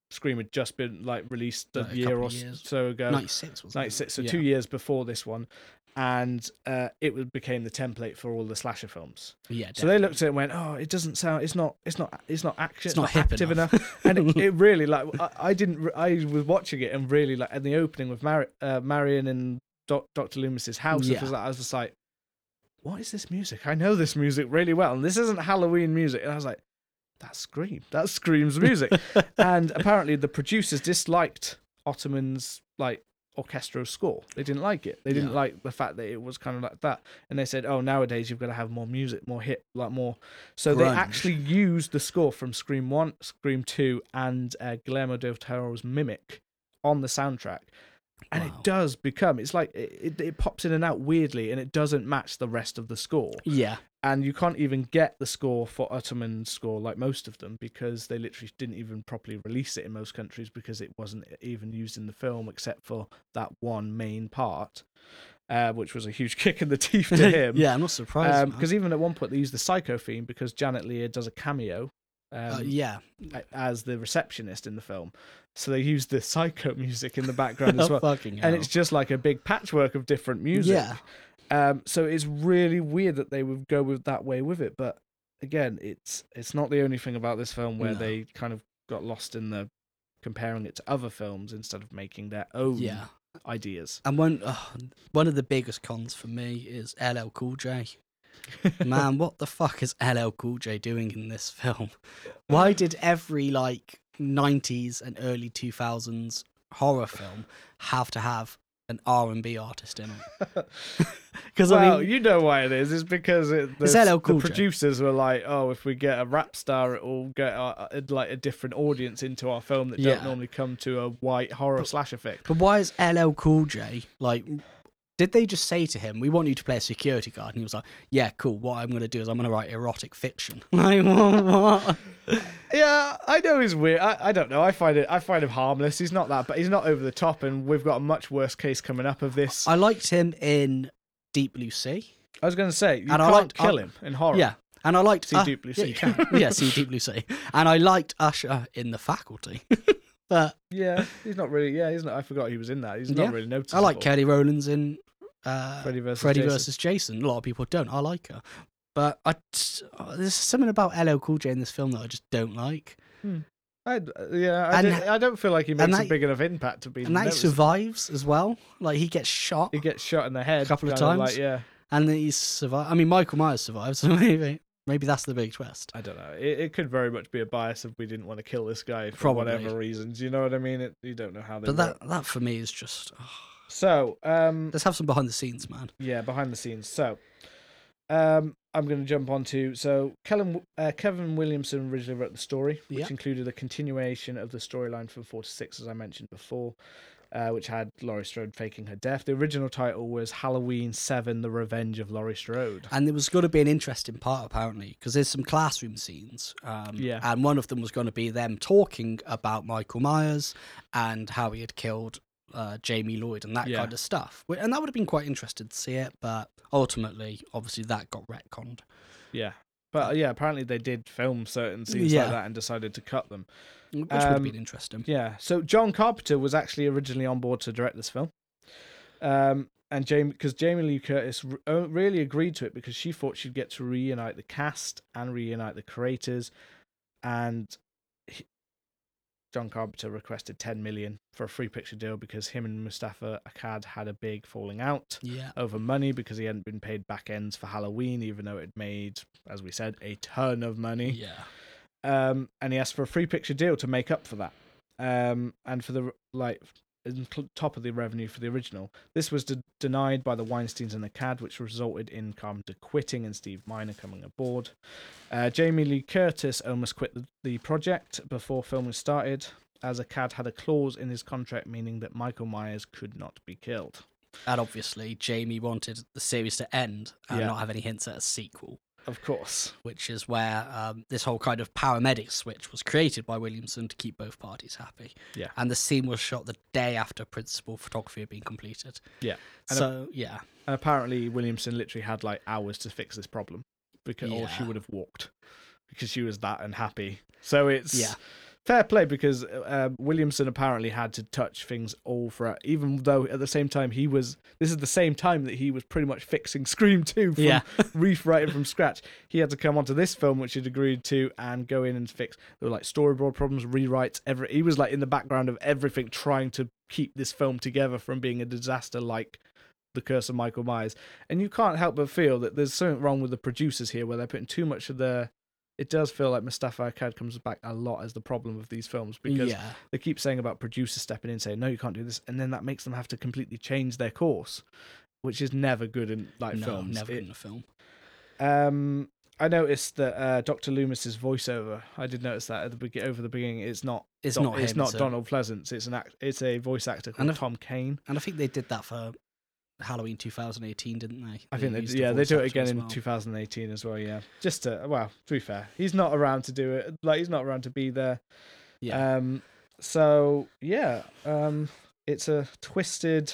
Scream had just been like released a like year or so ago. Ninety six was ninety six, so yeah. two years before this one, and uh, it became the template for all the slasher films. Yeah. So they looked at it and went, "Oh, it doesn't sound. It's not. It's not. It's not action. It's, it's not, not active enough." enough. and it, it, really like I, I, didn't. I was watching it and really like in the opening with Mar- uh, Marion and Doctor Loomis's house. Yeah. I was just like, "What is this music? I know this music really well, and this isn't Halloween music." And I was like, that Scream. That screams music. and apparently the producers disliked Ottman's like orchestral score. They didn't like it. They didn't yeah. like the fact that it was kind of like that. And they said, "Oh, nowadays you've got to have more music, more hit, like more." So Grunge. they actually used the score from Scream One, Scream Two, and uh, Guillermo del Toro's Mimic on the soundtrack. And wow. it does become it's like it, it, it pops in and out weirdly, and it doesn't match the rest of the score. Yeah, and you can't even get the score for Ottman's score like most of them because they literally didn't even properly release it in most countries because it wasn't even used in the film except for that one main part. Uh, which was a huge kick in the teeth to him. yeah, I'm not surprised. Because um, even at one point they used the Psycho theme because Janet Leigh does a cameo. Uh, um, uh, yeah, as the receptionist in the film, so they used the Psycho music in the background as well, and it's just like a big patchwork of different music. Yeah, um, so it's really weird that they would go with that way with it. But again, it's it's not the only thing about this film where no. they kind of got lost in the comparing it to other films instead of making their own yeah. ideas. And one oh, one of the biggest cons for me is LL Cool J. Man, what the fuck is LL Cool J doing in this film? Why did every like 90s and early 2000s horror film have to have an R and B artist in it. Because well, I mean, you know why it is. It's because it, the, it's cool the producers were like, "Oh, if we get a rap star, it will get a, a, uh, uh, like a different audience into our film that yeah. don't normally come to a white horror but, slash effect." But why is LL Cool J like did they just say to him, "We want you to play a security guard"? And he was like, "Yeah, cool. What I'm going to do is I'm going to write erotic fiction." Like what? yeah, I know he's weird. I, I don't know. I find it. I find him harmless. He's not that, but he's not over the top. And we've got a much worse case coming up of this. I liked him in Deep Blue Sea. I was going to say you and can't I liked, kill him in horror. Yeah, and I liked see uh, Deep Blue Sea. Yeah, you can. yeah, see Deep Blue Sea. And I liked Usher in The Faculty. but yeah, he's not really. Yeah, he's not. I forgot he was in that. He's not yeah. really noticeable. I like Kelly Rowland's in uh, Freddy versus Freddy Jason. versus Jason. A lot of people don't. I like her, but I there's something about LL Cool J in this film that I just don't like. Hmm. I, yeah, I, and, I, don't feel like he makes that, a big enough impact to be. And that he survives as well. Like he gets shot. He gets shot in the head a couple of times. Of like, yeah, and he survives. I mean, Michael Myers survives, so maybe maybe that's the big twist. I don't know. It, it could very much be a bias if we didn't want to kill this guy for Probably. whatever reasons. You know what I mean? It, you don't know how. They but that that for me is just. Oh. So, um, let's have some behind the scenes, man. Yeah, behind the scenes. So, um, I'm going to jump on to so Kellen, uh, Kevin Williamson originally wrote the story, which yep. included a continuation of the storyline from four to six, as I mentioned before, uh, which had Laurie Strode faking her death. The original title was Halloween Seven: The Revenge of Laurie Strode, and there was going to be an interesting part apparently because there's some classroom scenes. Um, yeah, and one of them was going to be them talking about Michael Myers and how he had killed uh, Jamie Lloyd and that yeah. kind of stuff. And that would have been quite interesting to see it, but ultimately, obviously, that got retconned. Yeah. But yeah, apparently they did film certain scenes yeah. like that and decided to cut them. Which um, would have been interesting. Yeah. So John Carpenter was actually originally on board to direct this film. Um, and Jamie, because Jamie Lee Curtis really agreed to it because she thought she'd get to reunite the cast and reunite the creators, and John Carpenter requested 10 million for a free picture deal because him and Moustapha Akkad had a big falling out yeah. over money because he hadn't been paid back ends for Halloween, even though it made, as we said, a ton of money. Yeah. Um, and he asked for a free picture deal to make up for that. Um, and for the like top of the revenue for the original. This was de- denied by the Weinsteins and the CAD, which resulted in Carpenter quitting and Steve Miner coming aboard. Uh, Jamie Lee Curtis almost quit the, the project before filming started, as Akkad had a clause in his contract meaning that Michael Myers could not be killed. And obviously, Jamie wanted the series to end and yeah. not have any hints at a sequel. Of course. Which is where um, this whole kind of paramedic switch was created by Williamson to keep both parties happy. Yeah. And the scene was shot the day after principal photography had been completed. Yeah. And so, a- yeah. And apparently, Williamson literally had like hours to fix this problem because, yeah. or she would have walked because she was that unhappy. So it's. Yeah fair play because uh, Williamson apparently had to touch things all for even though at the same time he was this is the same time that he was pretty much fixing Scream 2 from yeah. rewriting from scratch. He had to come onto this film which he'd agreed to and go in and fix there were like storyboard problems, rewrites, every he was like in the background of everything trying to keep this film together from being a disaster like the Curse of Michael Myers. And you can't help but feel that there's something wrong with the producers here where they're putting too much of their it does feel like Moustapha Akkad comes back a lot as the problem of these films because yeah. they keep saying about producers stepping in saying no you can't do this and then that makes them have to completely change their course which is never good in like no, films never it, in a film um I noticed that uh, Dr. Loomis's voiceover. I did notice that at the be- over the beginning. It's not. It's Don- not. It's him, not Donald Pleasence. It's an act. It's a voice actor called and Tom Kane. And I think they did that for Halloween 2018, didn't they? I think they, yeah, they do it again in 2018 as well. Yeah, just to well, to be fair, he's not around to do it. Like he's not around to be there. Yeah. Um. So yeah. Um. It's a twisted.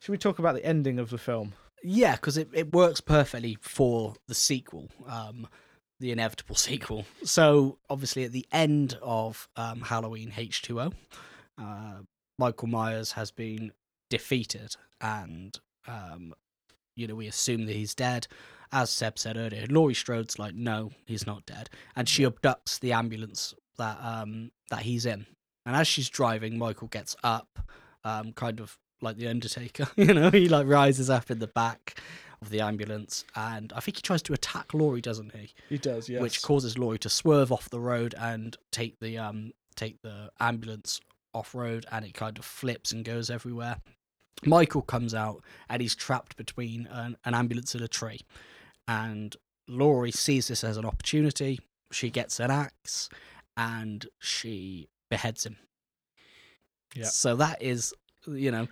Should we talk about the ending of the film? Yeah, because it, it works perfectly for the sequel, um, the inevitable sequel. So obviously, at the end of um, Halloween H2O, uh, Michael Myers has been defeated and um, you know, we assume that he's dead. As Seb said earlier, Laurie Strode's like, no, he's not dead, and she abducts the ambulance that um that he's in. And as she's driving, Michael gets up, um, kind of like the Undertaker. you know, he like rises up in the back of the ambulance, and I think he tries to attack Laurie, doesn't he? He does, yes. Which causes Laurie to swerve off the road and take the um take the ambulance off road, and it kind of flips and goes everywhere. Michael comes out and he's trapped between an, an ambulance and a tree. And Laurie sees this as an opportunity. She gets an axe and she beheads him. Yeah. So that is, you know,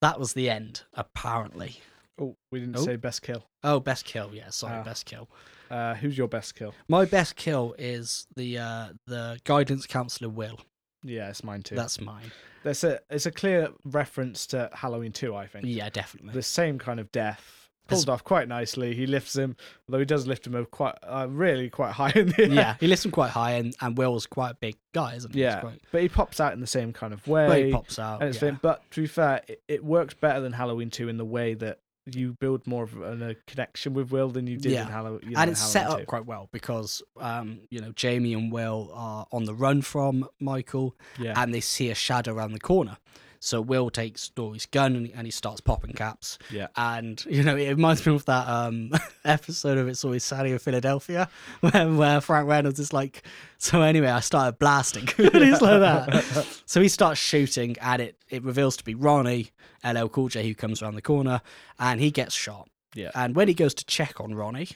that was the end, apparently. Oh, we didn't oh. say best kill. Oh, best kill. Yeah, sorry, uh, best kill. Uh, who's your best kill? My best kill is the uh, the guidance counselor Will. Yeah, it's mine too. That's mine. There's a it's a clear reference to Halloween 2, I think. Yeah, definitely. The same kind of death. Pulled off quite nicely. He lifts him, although he does lift him up quite, uh, really quite high in the air. Yeah, he lifts him quite high, and, and Will's quite a big guy, isn't he? Yeah, quite... but he pops out in the same kind of way. But he pops out. And it's yeah. but to be fair, it, it works better than Halloween 2 in the way that you build more of a, connection with Will than you did yeah. in Halloween. You know, and it's set up quite well because, um, you know, Jamie and Will are on the run from Michael, yeah. and they see a shadow around the corner. So Will takes Laurie's gun and, and he starts popping caps. Yeah. And, you know, it reminds me of that um, episode of It's Always Sunny in Philadelphia where, where Frank Reynolds is like, so anyway, I started blasting. he's like that. so he starts shooting and it, it reveals to be Ronnie, LL Cool J, who comes around the corner and he gets shot. Yeah. And when he goes to check on Ronnie,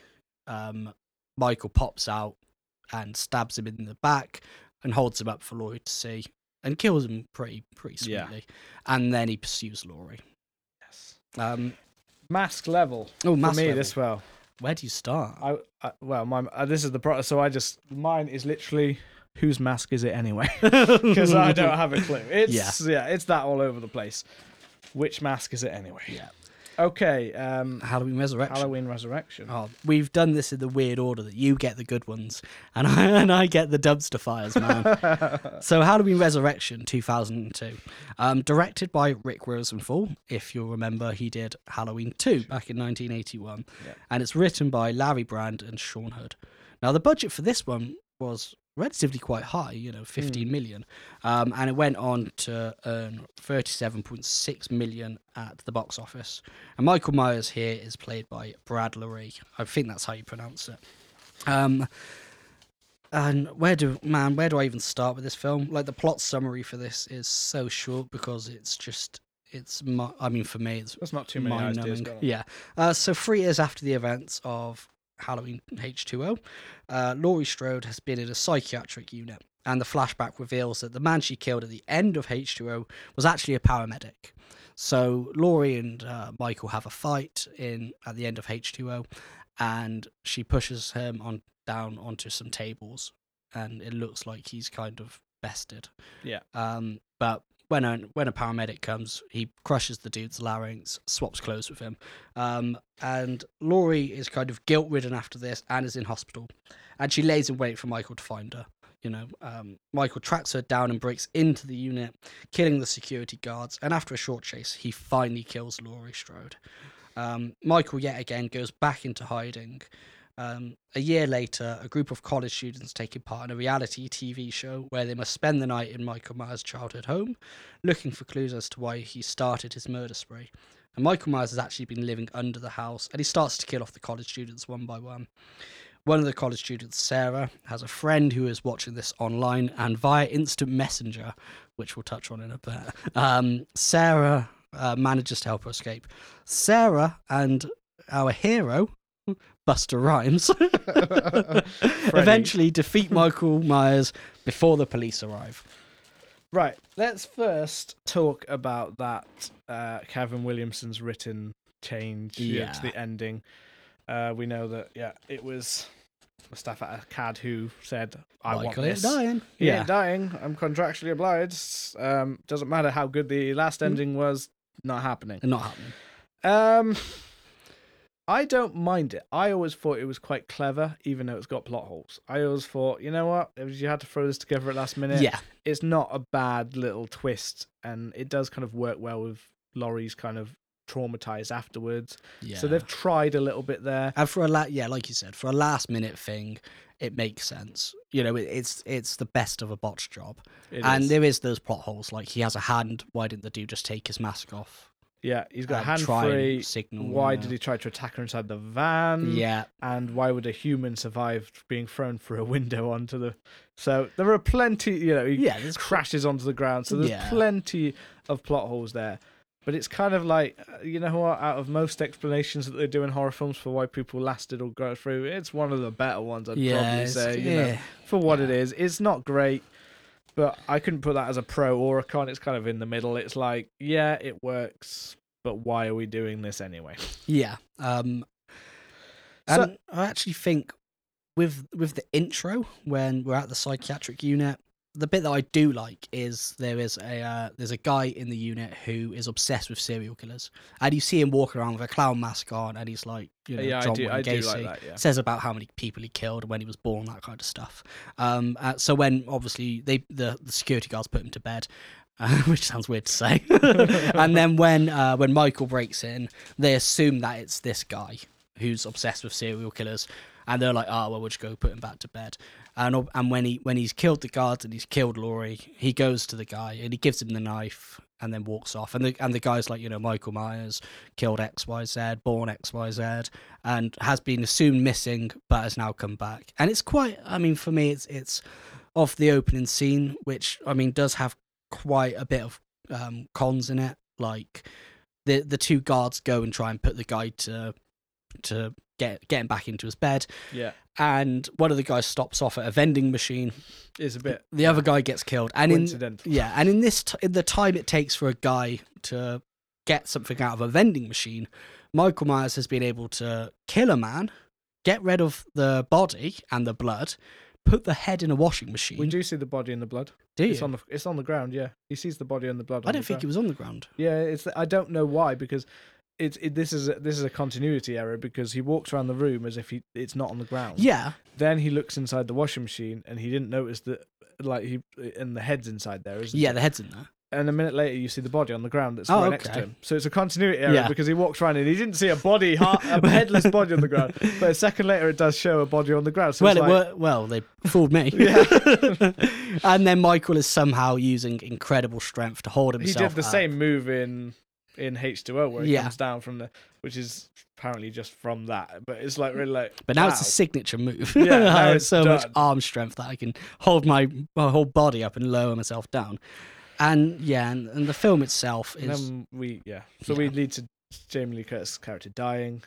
um, Michael pops out and stabs him in the back and holds him up for Laurie to see and kills him pretty pretty sweetly. Yeah. And then he pursues Laurie. Yes. Um, mask level. Oh, mask for me level. this well. Where do you start? I, I well, my uh, this is the pro. So I just mine is literally whose mask is it anyway? Because I don't have a clue. It's yeah. yeah, it's that all over the place. Which mask is it anyway? Yeah. Okay. Um, Halloween Resurrection. Halloween Resurrection. Oh, we've done this in the weird order that you get the good ones and I and I get the dumpster fires, man. so Halloween Resurrection 2002, um, directed by Rick Rosenthal. If you'll remember, he did Halloween 2 back in 1981, yeah. and it's written by Larry Brand and Sean Hood. Now the budget for this one was relatively quite high, you know, fifteen mm. million, um, and it went on to earn 37.6 million at the box office. And Michael Myers here is played by Brad Loree. I think that's how you pronounce it. Um, and where do man, where do I even start with this film? Like the plot summary for this is so short because it's just it's I mean for me it's That's not too many ideas. Yeah. Uh, so three years after the events of Halloween H2O, uh, Laurie Strode has been in a psychiatric unit, and the flashback reveals that the man she killed at the end of H2O was actually a paramedic. So Laurie and uh, Michael have a fight in at the end of H2O, and she pushes him on down onto some tables, and it looks like he's kind of bested. Yeah. Um, but when a when a paramedic comes, he crushes the dude's larynx, swaps clothes with him, um, and Laurie is kind of guilt ridden after this and is in hospital, and she lays in wait for Michael to find her. You know, um, Michael tracks her down and breaks into the unit, killing the security guards. And after a short chase, he finally kills Laurie Strode. Um, Michael yet again goes back into hiding, um, a year later, a group of college students taking part in a reality TV show where they must spend the night in Michael Myers' childhood home, looking for clues as to why he started his murder spree. And Michael Myers has actually been living under the house, and he starts to kill off the college students one by one. One of the college students, Sarah, has a friend who is watching this online and via instant messenger, which we'll touch on in a bit. Um, Sarah uh, manages to help her escape. Sarah and our hero, Busta Rhymes eventually defeat Michael Myers before the police arrive. Right, let's first talk about that uh, Kevin Williamson's written change yeah. to the ending. Uh, we know that, yeah, it was Moustapha Akkad who said, I Michael want this. dying. He yeah. dying. I'm contractually obliged. Um, doesn't matter how good the last mm. ending was, not happening. Not happening. Um, I don't mind it. I always thought it was quite clever, even though it's got plot holes. I always thought, you know what, if you had to throw this together at last minute, yeah, it's not a bad little twist, and it does kind of work well with Laurie's kind of traumatized afterwards. Yeah. So they've tried a little bit there. And for a la- yeah, like you said, for a last minute thing, it makes sense. You know, it, it's it's the best of a botch job. It and is. there is those plot holes, like he has a hand. Why didn't the dude just take his mask off? Yeah, he's got uh, hand free. Signal, why yeah. did he try to attack her inside the van? Yeah. And why would a human survive being thrown through a window onto the. So there are plenty, you know, he yeah, crashes onto the ground. So there's yeah. plenty of plot holes there. But it's kind of like, uh, you know what, out of most explanations that they do in horror films for why people lasted or go through, it's one of the better ones, I'd yeah, probably say. You know, for what it is. It's not great but I couldn't put that as a pro or a con. It's kind of in the middle. It's like, yeah, it works, but why are we doing this anyway? Yeah. Um, and so, I actually think with with the intro when we're at the psychiatric unit, the bit that I do like is there is a uh, there's a guy in the unit who is obsessed with serial killers, and you see him walking around with a clown mask on, and he's like, you know, yeah, John I do, I Gacy like that, yeah. says about how many people he killed and when he was born, that kind of stuff. Um, uh, so when obviously they the, the security guards put him to bed, uh, which sounds weird to say, and then when uh, when Michael breaks in, they assume that it's this guy who's obsessed with serial killers, and they're like, "Oh, well, we'll just go put him back to bed." And and when he when he's killed the guards and he's killed Laurie, he goes to the guy and he gives him the knife and then walks off. And the and the guy's like, you know, Michael Myers killed X Y Z, born X Y Z, and has been assumed missing, but has now come back. And it's quite. I mean, for me, it's it's off the opening scene, which I mean does have quite a bit of um, cons in it. Like the the two guards go and try and put the guy to to get getting back into his bed. Yeah. And one of the guys stops off at a vending machine. Is a bit. The other guy gets killed, and in yeah, and in this t- in the time it takes for a guy to get something out of a vending machine, Michael Myers has been able to kill a man, get rid of the body and the blood, put the head in a washing machine. We do see the body and the blood. Do you? It's on the it's on the ground. Yeah, he sees the body and the blood. I don't think ground. it was on the ground. Yeah, it's. I don't know why because it's it, this is a, this is a continuity error because he walks around the room as if he it's not on the ground. Yeah. Then he looks inside the washing machine and he didn't notice that like he and the head's inside there, isn't yeah, it? the head's in there. and a minute later you see the body on the ground that's oh, right okay. next to him. So it's a continuity error yeah. because he walks around and he didn't see a body, a headless body on the ground. But a second later, it does show a body on the ground. So well, like, well, they fooled me. and then Michael is somehow using incredible strength to hold himself. He did the up. same move in in H2O where he yeah. comes down from the, which is apparently just from that. But it's like really like. But now wow. it's a signature move. Yeah, I have so done. much arm strength that I can hold my, my whole body up and lower myself down. And yeah, and, and the film itself is. we yeah, so yeah. we lead to Jamie Lee Curtis' character dying.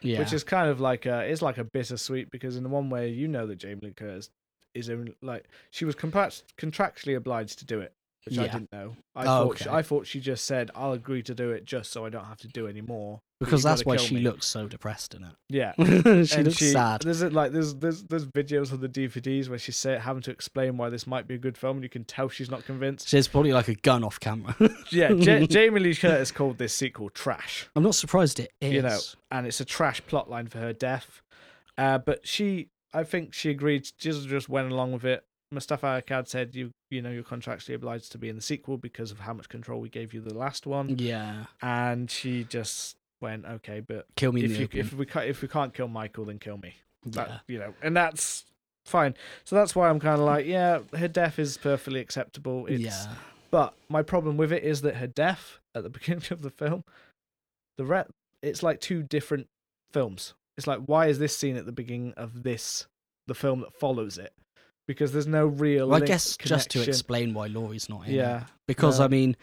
Yeah. Which is kind of like a, it's like a bittersweet because in the one way you know that Jamie Lee Curtis is in, like she was contractually obliged to do it which yeah. I didn't know. I oh, thought okay. she, I thought she just said, "I'll agree to do it just so I don't have to do any more." Because that's why she me. looks so depressed in it. Yeah, she and looks she, sad. There's like there's there's there's videos of the DVDs where she's say, having to explain why this might be a good film, and you can tell she's not convinced. She's probably like a gun off camera. yeah, J- Jamie Lee Curtis called this sequel trash. I'm not surprised it is. You know, and it's a trash plotline for her death. Uh, but she, I think she agreed. Just just went along with it. Moustapha Akkad said you you know you're contractually obliged to be in the sequel because of how much control we gave you the last one. Yeah. And she just went okay, but kill me if you, if we can't, if we can't kill Michael, then kill me. That, yeah. You know, and that's fine. So that's why I'm kind of like, yeah, her death is perfectly acceptable. It's, yeah. But my problem with it is that her death at the beginning of the film, the re- it's like two different films. It's like why is this scene at the beginning of this the film that follows it? Because there's no real. Well, I guess connection. just to explain why Laurie's not in. Yeah, it. because I mean,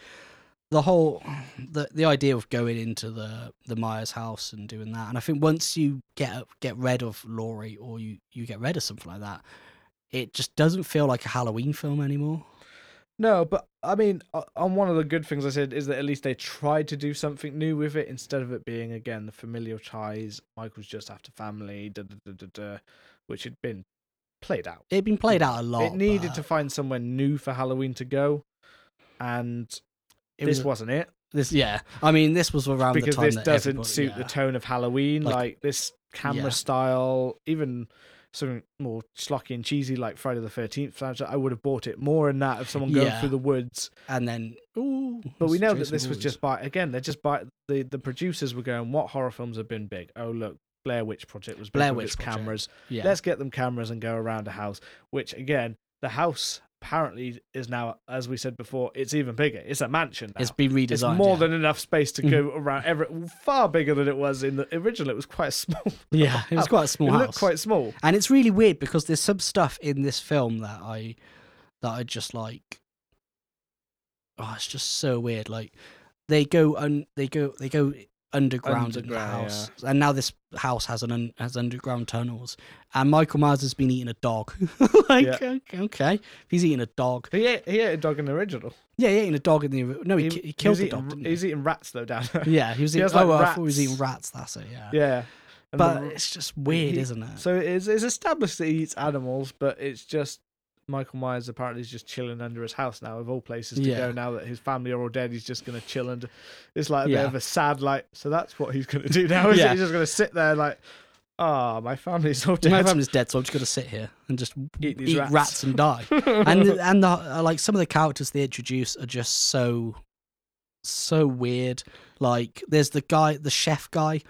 the whole the the idea of going into the the Myers house and doing that, and I think once you get get rid of Laurie or you you get rid of something like that, it just doesn't feel like a Halloween film anymore. No, but I mean, on one of the good things I said is that at least they tried to do something new with it instead of it being again the familiar ties. Michael's just after family, da da da, da, da, which had been played out. It'd been played out a lot. It needed but... to find somewhere new for Halloween to go, and it this was, not it. This, yeah, I mean, this was around because the time this doesn't suit yeah. the tone of Halloween. Like, like this camera yeah. style, even something more schlocky and cheesy like Friday the Thirteenth. I would have bought it more in that of someone going yeah. through the woods and then. Ooh, but we know that this was just by again. They're just by the the producers were going. What horror films have been big? Oh look, Blair Witch Project was Blair Witch cameras. Yeah. Let's get them cameras and go around a house. Which again, the house apparently is now, as we said before, it's even bigger. It's a mansion. Now. It's been redesigned. It's more yeah. than enough space to go mm. around. Every, far bigger than it was in the original. It was quite small. Yeah, it was quite a small it house. Looked quite small, and it's really weird because there's some stuff in this film that I that I just like. Oh, it's just so weird. Like they go and they go they go underground, underground in the house, yeah. and now this house has an un- has underground tunnels. And Michael Myers has been eating a dog. like, yeah. okay, he's eating a dog. He ate, he ate a dog in the original. Yeah, he ate a dog in the no. He, he, he killed he the dog. Eating, he was eating rats though, down. yeah, he was eating. He oh, like I thought he was eating rats. That's it. Yeah. Yeah. And but the, it's just weird, isn't it? So it's, it's established that he eats animals, but it's just Michael Myers apparently is just chilling under his house now, of all places to yeah. go. Now that his family are all dead, he's just going to chill and it's like a yeah. bit of a sad like. So that's what he's going to do now. yeah. He's just going to sit there like, ah, oh, my family's all dead. My family's dead, so I'm just going to sit here and just eat, eat rats. rats. and die. and and the, uh, like some of the characters they introduce are just so so weird. Like there's the guy, the chef guy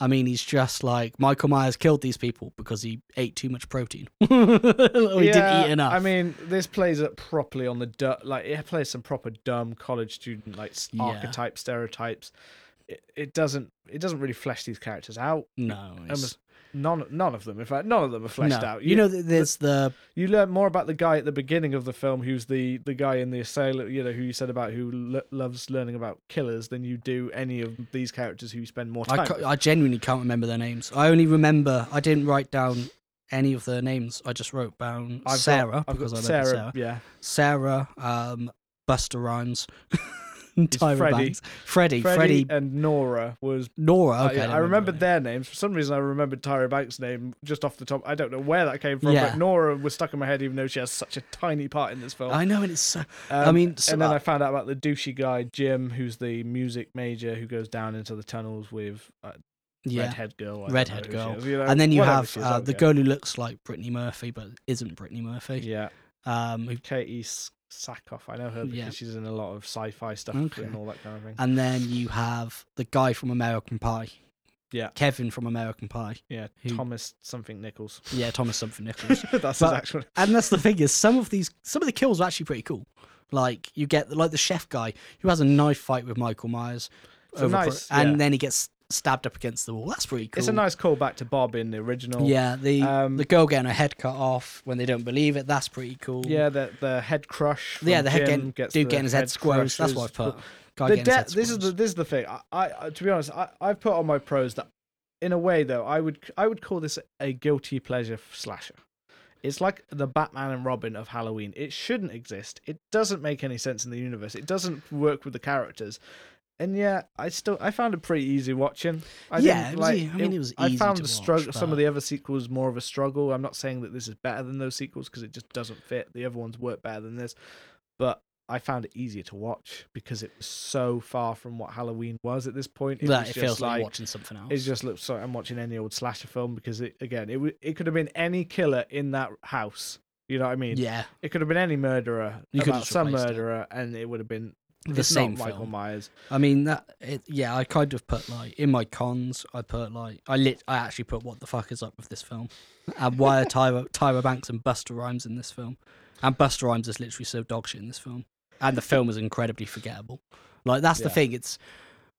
I mean, he's just like Michael Myers killed these people because he ate too much protein. he yeah, didn't eat enough. I mean, this plays it properly on the du- like it plays some proper dumb college student like yeah. archetype stereotypes. It, it doesn't it doesn't really flesh these characters out. No, um, almost None, none of them. In fact, none of them are fleshed no. out. You, you know, there's the you learn more about the guy at the beginning of the film, who's the the guy in the assailant. You know, who you said about who lo- loves learning about killers, than you do any of these characters who you spend more time. I, I genuinely can't remember their names. I only remember I didn't write down any of their names. I just wrote down I've Sarah got, because I Sarah, Sarah. Yeah, Sarah, um, Busta Rhymes. Tyra Freddie. Banks. Freddie, Freddie, Freddie, and Nora was Nora. Okay, I, I, I remembered their names. For some reason, I remembered Tyra Banks' name just off the top. I don't know where that came from, yeah. but Nora was stuck in my head, even though she has such a tiny part in this film. I know, and it's. So, um, I mean, so, and then I found out about the douchey guy Jim, who's the music major who goes down into the tunnels with. Uh, yeah. redhead girl. redhead girl. Is, you know, and then you have uh, the girl who looks like Brittany Murphy but isn't Brittany Murphy. Yeah. Um, Katie Sackhoff. I know her because yeah. she's in a lot of sci-fi stuff okay. and all that kind of thing. And then you have the guy from American Pie. Yeah. Kevin from American Pie. Yeah. Who, Thomas something Nicholas. Yeah, Thomas something Nicholas. that's but, actual. And that's the thing is, some of these, some of the kills are actually pretty cool. Like you get like the chef guy who has a knife fight with Michael Myers, over, nice, and yeah. then he gets stabbed up against the wall. That's pretty cool. It's a nice callback to Bob in the original. Yeah, the um, the girl getting her head cut off when they don't believe it. That's pretty cool. Yeah, the the head crush. Yeah, the head getting, gets dude getting his head squashed. That's what I put. the de- this is the this is the thing. I, I to be honest, I I've put on my pros that, in a way though, I would I would call this a guilty pleasure slasher. It's like the Batman and Robin of Halloween. It shouldn't exist. It doesn't make any sense in the universe. It doesn't work with the characters and yeah, I still I found it pretty easy watching. I yeah, it like, I mean, it, was. I found the struggle. Some of the other sequels more of a struggle. I'm not saying that this is better than those sequels because it just doesn't fit. The other ones work better than this, but I found it easier to watch because it was so far from what Halloween was at this point. It, it feels like, like, watching something else. It just looks like I'm watching any old slasher film because it again it it could have been any killer in that house. You know what I mean? Yeah. It could have been any murderer you about some murderer, it. and it would have been the it's same Michael film. Myers. I mean that. It, yeah, I kind of put like in my cons. I put like I lit. I actually put what the fuck is up with this film, and why are Tyra Tyra Banks and Busta Rhymes in this film, and Busta Rhymes is literally so dogshit in this film, and the film is incredibly forgettable. Like that's the thing. It's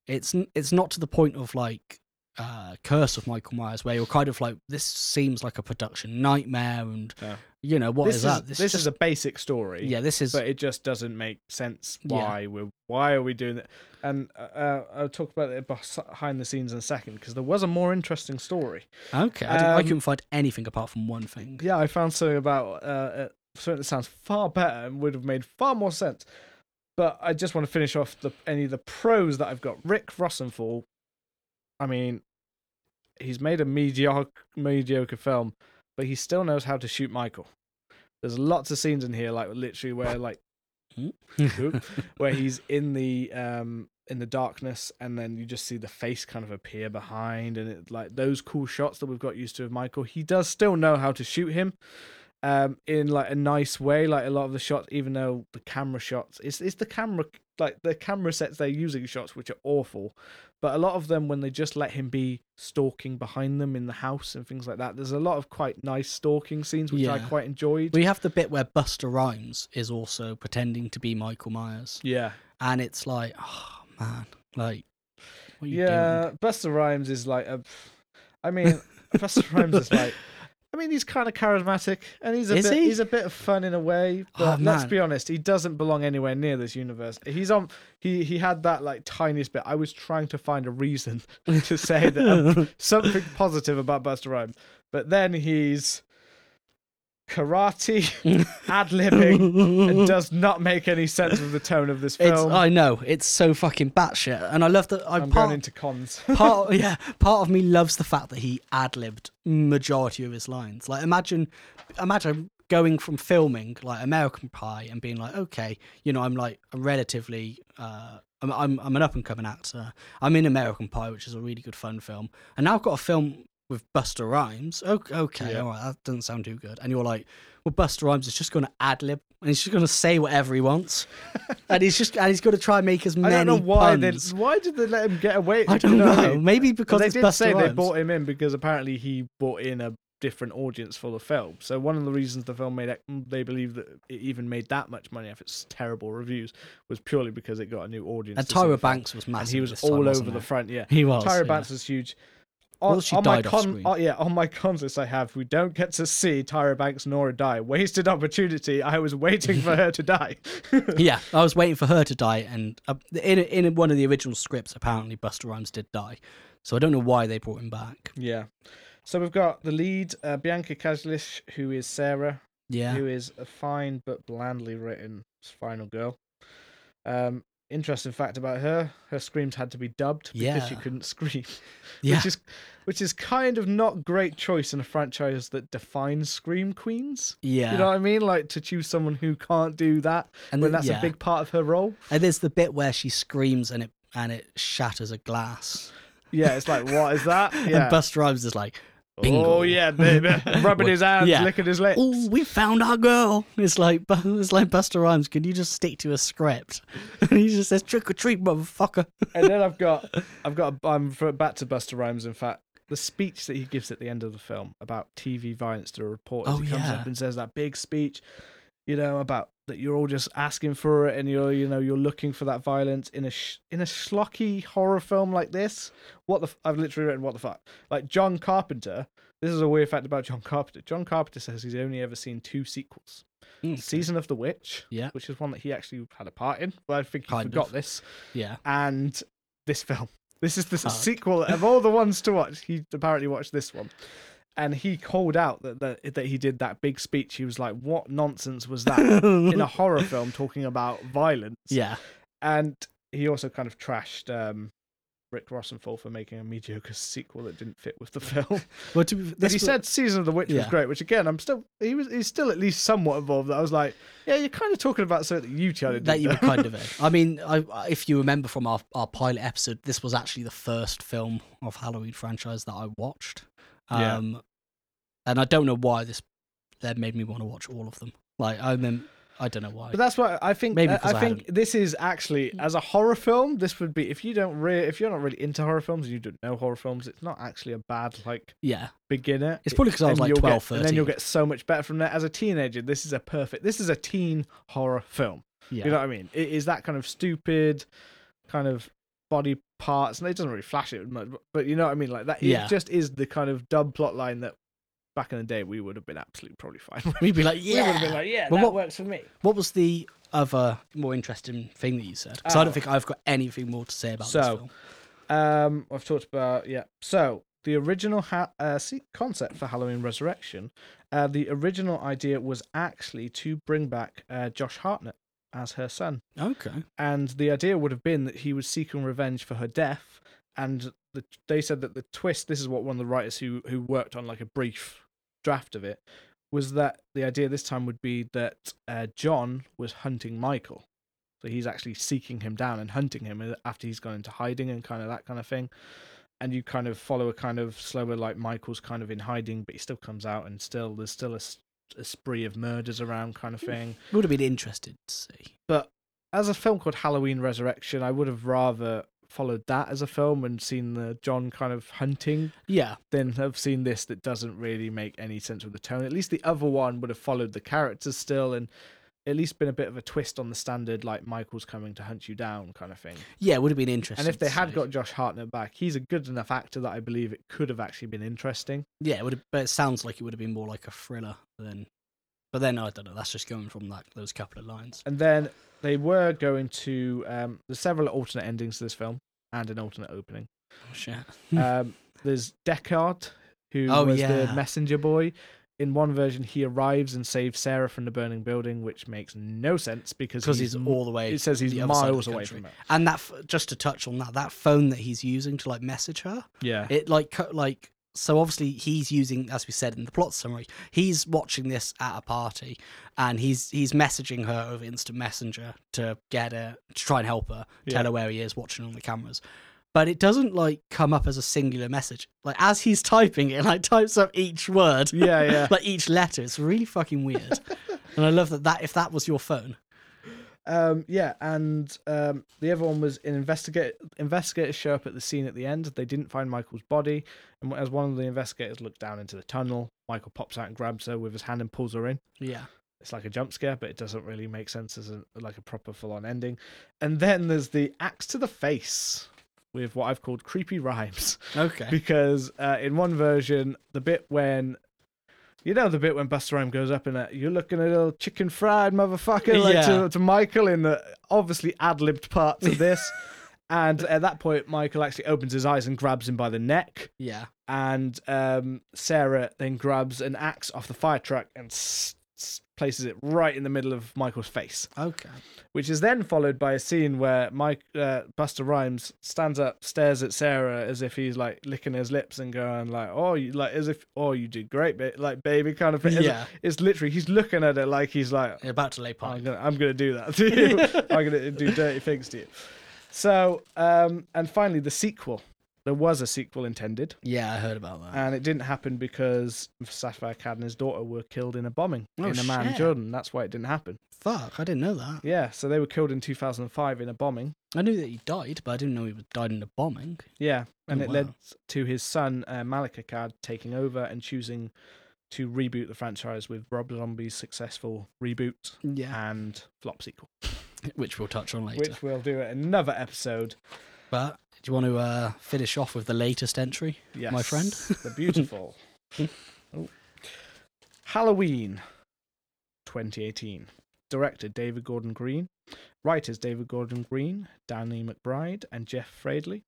it's it's not to the point of like uh, Curse of Michael Myers, where you're kind of like, this seems like a production nightmare, and yeah. You know what this is, is that? This, this just, is a basic story. Yeah, this is, but it just doesn't make sense. Why yeah. we're why are we doing it? And uh, uh, I'll talk about it behind the scenes in a second because there was a more interesting story. Okay, I, um, I, couldn't find anything apart from one thing. Yeah, I found something about uh, uh, something that sounds far better and would have made far more sense. But I just want to finish off the any of the pros that I've got. Rick Rosenthal I mean, he's made a mediocre mediocre film, but he still knows how to shoot Michael. There's lots of scenes in here, like literally where like where he's in the um in the darkness and then you just see the face kind of appear behind and it like those cool shots that we've got used to of Michael. He does still know how to shoot him um in like a nice way like a lot of the shots even though the camera shots it's it's the camera like the camera sets they're using shots which are awful but a lot of them when they just let him be stalking behind them in the house and things like that there's a lot of quite nice stalking scenes which yeah. i quite enjoyed we have the bit where busta rhymes is also pretending to be michael myers yeah and it's like oh man like yeah doing? busta rhymes is like a i mean busta rhymes is like mean, he's kind of charismatic, and he's a Is bit he? he's a bit of fun in a way. But Oh, let's man. be honest, he doesn't belong anywhere near this universe. He's on. He he had that like tiniest bit. I was trying to find a reason to say that um, something positive about Busta Rhymes, but then he's karate, ad libbing, and does not make any sense of the tone of this It's, film. I know it's so fucking batshit, and I love that. I'm, I'm part, going into cons. part, yeah, part of me loves the fact that he ad libbed majority of his lines. Like, imagine, imagine going from filming like American Pie and being like, okay, you know, I'm like, I'm relatively, uh, I'm, I'm, I'm an up and coming actor. I'm in American Pie, which is a really good fun film, and now I've got a film with Busta Rhymes. Okay, okay yeah. all right, that doesn't sound too good. And you're like, well, Busta Rhymes is just going to ad lib and he's just going to say whatever he wants, and he's just and he's going to try and make as many. I don't know why puns. they why did they let him get away? I don't you know. know Maybe because they did Busta say Rhymes. they brought him in because apparently he brought in a different audience for the film. So one of the reasons the film made they believe that it even made that much money after its terrible reviews was purely because it got a new audience. And Tyra Banks was massive. And he was all over the front. Yeah, he was. Tyra yeah. Banks was huge on, well, she on died my con, screen. uh, yeah, on my cons list I have, we don't get to see Tyra Banks Nora die. Wasted opportunity. I was waiting for her to die. yeah, I was waiting for her to die, and uh, in in one of the original scripts, apparently Busta Rhymes did die. So I don't know why they brought him back. Yeah. So we've got the lead, uh, Bianca Kajlich, who is Sarah, Yeah, who is a fine but blandly written final girl. Um, interesting fact about her: her screams had to be dubbed because Yeah. she couldn't scream, yeah, which is which is kind of not great choice in a franchise that defines scream queens. yeah. You know what I mean? Like to choose someone who can't do that and when then- that's yeah. a big part of her role. And there's the bit where she screams and it and it shatters a glass. Yeah, it's like what is that? Yeah, And Busta Rhymes is like, Bingo. Oh yeah, baby, rubbing his hands, yeah. licking his lips. Oh, we found our girl. It's like it's like Busta Rhymes. Can you just stick to a script? And he just says trick or treat, motherfucker. and then I've got I've got a, I'm back to Busta Rhymes. In fact, the speech that he gives at the end of the film about TV violence to reporters. Oh, he comes yeah. up and says that big speech, you know, about that you're all just asking for it and you're you know you're looking for that violence in a sh- in a schlocky horror film like this. What the f- I've literally written what the fuck. Like John Carpenter. This is a weird fact about John Carpenter. John Carpenter says he's only ever seen two sequels. Mm, okay. Season of the Witch, yeah, which is one that he actually had a part in. But I think he kind forgot of. this. Yeah, and this film. This is the sequel of all the ones to watch. He apparently watched this one. And he called out that, that that he did that big speech. He was like, "What nonsense was that in a horror film talking about violence?" Yeah, and he also kind of trashed um, Rick Rosenthal for making a mediocre sequel that didn't fit with the film. well, to be, but he said Season of the Witch yeah. was great, which again, I'm still he was he's still at least somewhat involved. I was like, yeah, you're kind of talking about something that you did. That you were kind of in. I mean, I, if you remember from our our pilot episode, this was actually the first film of Halloween franchise that I watched. Um, yeah. And I don't know why this that made me want to watch all of them. Like I mean I don't know why. But that's what I think. Maybe I, I think this is actually mm. as a horror film. This would be if you don't really, if you're not really into horror films and you don't know horror films, it's not actually a bad like yeah beginner. It's probably because I was like 12, get, 13. And then you'll get so much better from there. As a teenager, this is a perfect. This is a teen horror film. Yeah. You know what I mean? It is that kind of stupid, kind of body parts, and it doesn't really flash it much, but you know what I mean. Like that. Yeah. It just is the kind of dub plot line that back in the day, we would have been absolutely probably fine. We'd be like, yeah, we would have been like, yeah, well, that what, works for me. What was the other more interesting thing that you said? Because I don't oh. think I've got anything more to say about so, this film. Um, I've talked about yeah. So the original ha- uh, concept for Halloween Resurrection, uh, the original idea was actually to bring back uh, Josh Hartnett as her son. Okay. And the idea would have been that he was seeking revenge for her death, and the, they said that the twist. This is what one of the writers who who worked on like a brief draft of it was that the idea this time would be that uh, John was hunting Michael. So he's actually seeking him down and hunting him uh, after he's gone into hiding and kind of that kind of thing. And you kind of follow a kind of slower, like Michael's kind of in hiding, but he still comes out and still there's still a, a spree of murders around kind of thing. Would have been interested to see. But as a film called Halloween Resurrection, I would have rather followed that as a film and seen the John kind of hunting, yeah, then have seen this that doesn't really make any sense with the tone. At least the other one would have followed the characters still and at least been a bit of a twist on the standard like Michael's coming to hunt you down kind of thing. Yeah, it would have been interesting. And if they had got Josh Hartnett back, he's a good enough actor that I believe it could have actually been interesting. Yeah, it would have, but it sounds like it would have been more like a thriller than but then I don't know. That's just going from like those couple of lines. And then they were going to. Um, there's several alternate endings to this film and an alternate opening. Oh shit. um, there's Deckard, who oh, was yeah. the messenger boy. In one version, he arrives and saves Sarah from the burning building, which makes no sense because he's, he's, all the way. It says he's miles away from it. And that, just to touch on that, that phone that he's using to like message her, yeah, it like like so obviously he's using as we said in the plot summary he's watching this at a party and he's he's messaging her over instant messenger to get her to try and help her yeah. tell her where he is watching on the cameras. But it doesn't like come up as a singular message. Like as he's typing it like types up each word yeah yeah. like each letter. It's really fucking weird. And i love that that if that was your phone um, yeah, and um, the other one was an investigate investigators show up at the scene at the end. They didn't find Michael's body, and as one of the investigators looked down into the tunnel, Michael pops out and grabs her with his hand and pulls her in. Yeah, it's like a jump scare, but it doesn't really make sense as a like a proper full on ending. And then there's the axe to the face with what I've called creepy rhymes. Okay, because uh, in one version, the bit when you know the bit when Busta Rhymes goes up and uh, you're looking at a little chicken fried motherfucker like yeah. to, to Michael in the obviously ad libbed parts of this. and at that point, Michael actually opens his eyes and grabs him by the neck. Yeah. And um, Sarah then grabs an axe off the fire truck and places it right in the middle of Michael's face. Okay. Which is then followed by a scene where Mike uh, Busta Rhymes stands up, stares at Sarah as if he's like licking his lips and going like, "Oh, you like as if oh you did great, ba-, like baby kind of thing." Yeah. It's literally he's looking at it like he's like You're about to lay pipe. I'm gonna, I'm gonna do that to you. I'm gonna do dirty things to you. So, um, and finally the sequel there was a sequel intended. Yeah, I heard about that. And it didn't happen because Moustapha Akkad and his daughter were killed in a bombing oh, in Amman, shit. Jordan. That's why it didn't happen. Fuck, I didn't know that. Yeah, so they were killed in 2005 in a bombing. I knew that he died, but I didn't know he died in a bombing. Yeah, and oh, it wow. led to his son, uh, Malik Akkad, taking over and choosing to reboot the franchise with Rob Zombie's successful reboot yeah. and flop sequel. Which we'll touch on later. Which we'll do another episode. But do you want to uh, finish off with the latest entry, yes, my friend? the beautiful. oh. Halloween 2018. Director David Gordon Green. Writers David Gordon Green, Danny McBride, and Jeff Fradley.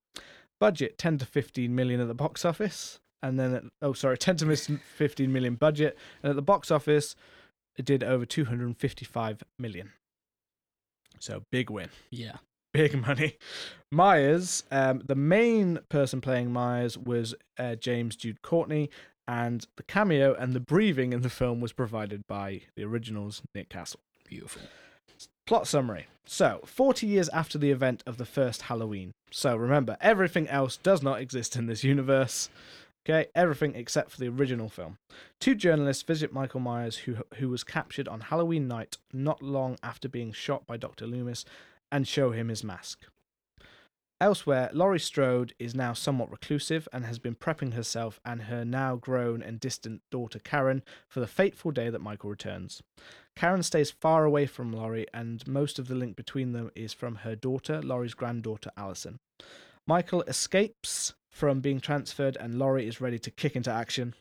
Budget 10 to 15 million at the box office. And then, at, oh, sorry, 10 to 15 million budget. And at the box office, it did over 255 million. So big win. Yeah. Big money. Myers, um, the main person playing Myers was uh, James Jude Courtney, and the cameo and the breathing in the film was provided by the original's Nick Castle. Beautiful. Plot summary. So, 40 years after the event of the first Halloween. So, remember, everything else does not exist in this universe. Okay, everything except for the original film. Two journalists visit Michael Myers, who who was captured on Halloween night, not long after being shot by Dr. Loomis, and show him his mask. Elsewhere, Laurie Strode is now somewhat reclusive and has been prepping herself and her now grown and distant daughter Karen for the fateful day that Michael returns. Karen stays far away from Laurie, and most of the link between them is from her daughter, Laurie's granddaughter Allison. Michael escapes from being transferred, and Laurie is ready to kick into action.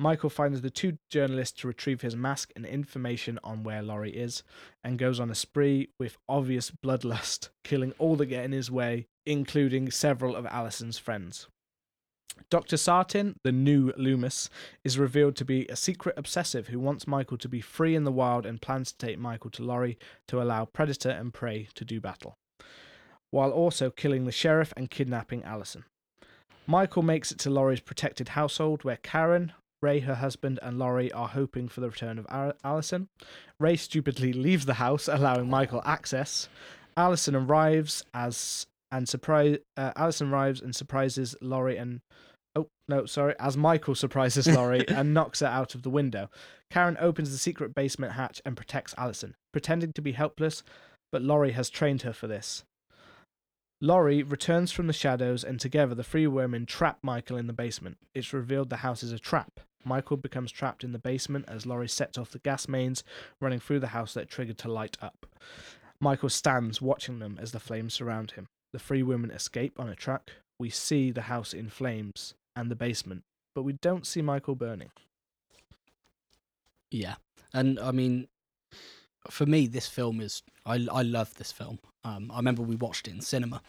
Michael finds the two journalists to retrieve his mask and information on where Laurie is, and goes on a spree with obvious bloodlust, killing all that get in his way, including several of Allison's friends. Dr. Sartain, the new Loomis, is revealed to be a secret obsessive who wants Michael to be free in the wild and plans to take Michael to Laurie to allow predator and prey to do battle, while also killing the sheriff and kidnapping Allison. Michael makes it to Laurie's protected household where Karen, Ray, her husband, and Laurie are hoping for the return of Allison. Ray stupidly leaves the house, allowing Michael access. Allison arrives as and surprise. Uh, Allison arrives and surprises Laurie and oh no, sorry, as Michael surprises Laurie and knocks her out of the window. Karen opens the secret basement hatch and protects Allison, pretending to be helpless, but Laurie has trained her for this. Laurie returns from the shadows, and together the three women trap Michael in the basement. It's revealed the house is a trap. Michael becomes trapped in the basement as Laurie sets off the gas mains running through the house that triggered to light up. Michael stands watching them as the flames surround him. The three women escape on a truck. We see the house in flames and the basement, but we don't see Michael burning. Yeah. And I mean, for me, this film is I I love this film. Um, I remember we watched it in cinema,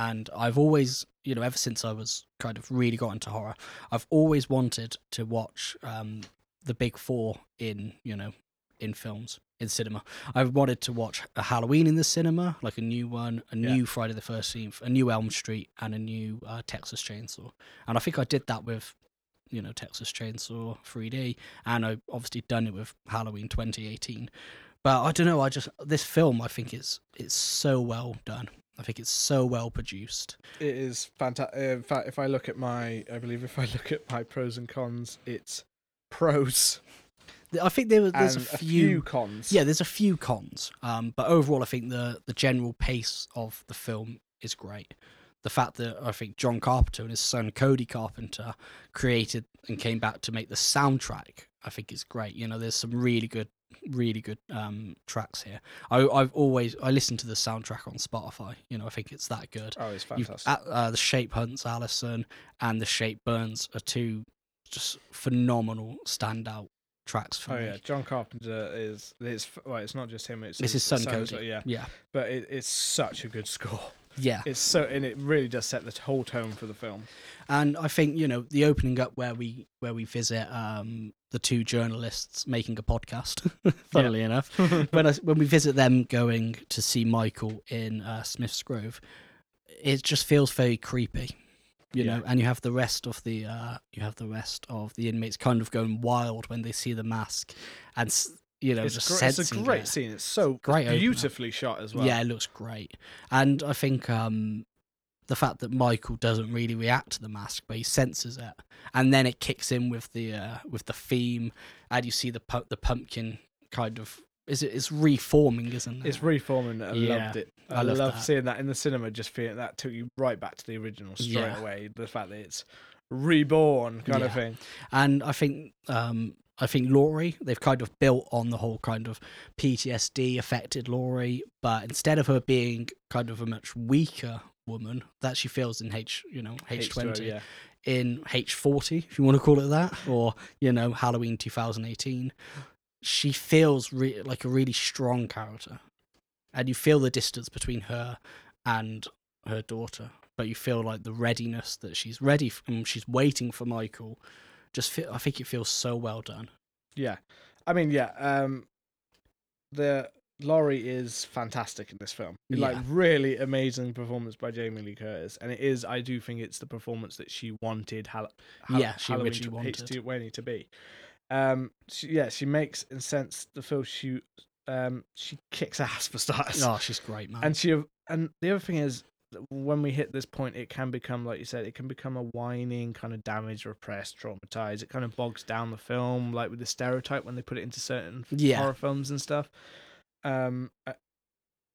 and I've always, you know, ever since I was kind of really got into horror, I've always wanted to watch um, the big four in you know in films in cinema. I've wanted to watch a Halloween in the cinema, like a new one, a new yeah. Friday the Thirteenth, a new Elm Street, and a new uh, Texas Chainsaw. And I think I did that with you know Texas Chainsaw 3D, and I've obviously done it with Halloween 2018. But I don't know. I just this film. I think it's it's so well done. I think it's so well produced. It is fantastic. In fact, if I look at my, I believe if I look at my pros and cons, it's pros. I think there, there's a few, a few, cons. Yeah, there's a few cons. Um, but overall, I think the the general pace of the film is great. The fact that I think John Carpenter and his son Cody Carpenter created and came back to make the soundtrack, I think is great. You know, there's some really good really good um, tracks here. I, have always I listen to the soundtrack on Spotify. You know, I think it's that good. Oh, it's fantastic. Uh, the Shape Hunts Allison and the Shape Burns are two just phenomenal standout tracks for oh, me. yeah, John Carpenter is it's well, it's not just him. It's it's his, son Cody. yeah, yeah. But it, it's such a good score. Yeah, it's so and it really does set the whole tone for the film. And I think you know the opening up where we where we visit um, the two journalists making a podcast. funnily enough, when I, when we visit them going to see Michael in uh, Smith's Grove, it just feels very creepy. You yeah. know, and you have the rest of the uh, you have the rest of the inmates kind of going wild when they see the mask, and you know, it's just gr- It's a great scene. It's so great, beautifully opener. shot as well. Yeah, it looks great, and I think um, the fact that Michael doesn't really react to the mask, but he senses it, and then it kicks in with the uh, with the theme, and you see the pu- the pumpkin kind of is it it's reforming, isn't it? It's reforming. I yeah, loved it. I, I love loved seeing that in the cinema. Just feeling that took you right back to the original straight yeah. away. The fact that it's reborn kind yeah. of thing. And I think um, I think Laurie, they've kind of built on the whole kind of PTSD affected Laurie, but instead of her being kind of a much weaker woman that she feels in H, you know, H2O, yeah. in H40, if you want to call it that, or, you know, Halloween 2018, she feels re- like a really strong character. And you feel the distance between her and her daughter, but you feel like the readiness that she's ready and mm, she's waiting for Michael just feel, I think it feels so well done. Yeah, I mean, yeah, um, the Laurie is fantastic in this film. Yeah. Like really amazing performance by Jamie Lee Curtis, and it is. I do think it's the performance that she wanted. Hal- Hal- yeah, she Halloween to, wanted to, to be. Um, she, yeah, she makes in sense the film. She um, she kicks ass for starters. Oh, she's great, man. And she and the other thing is when we hit this point, it can become, like you said, it can become a whining, kind of damaged, repressed, traumatized. It kind of bogs down the film, like with the stereotype when they put it into certain yeah. horror films and stuff. Um,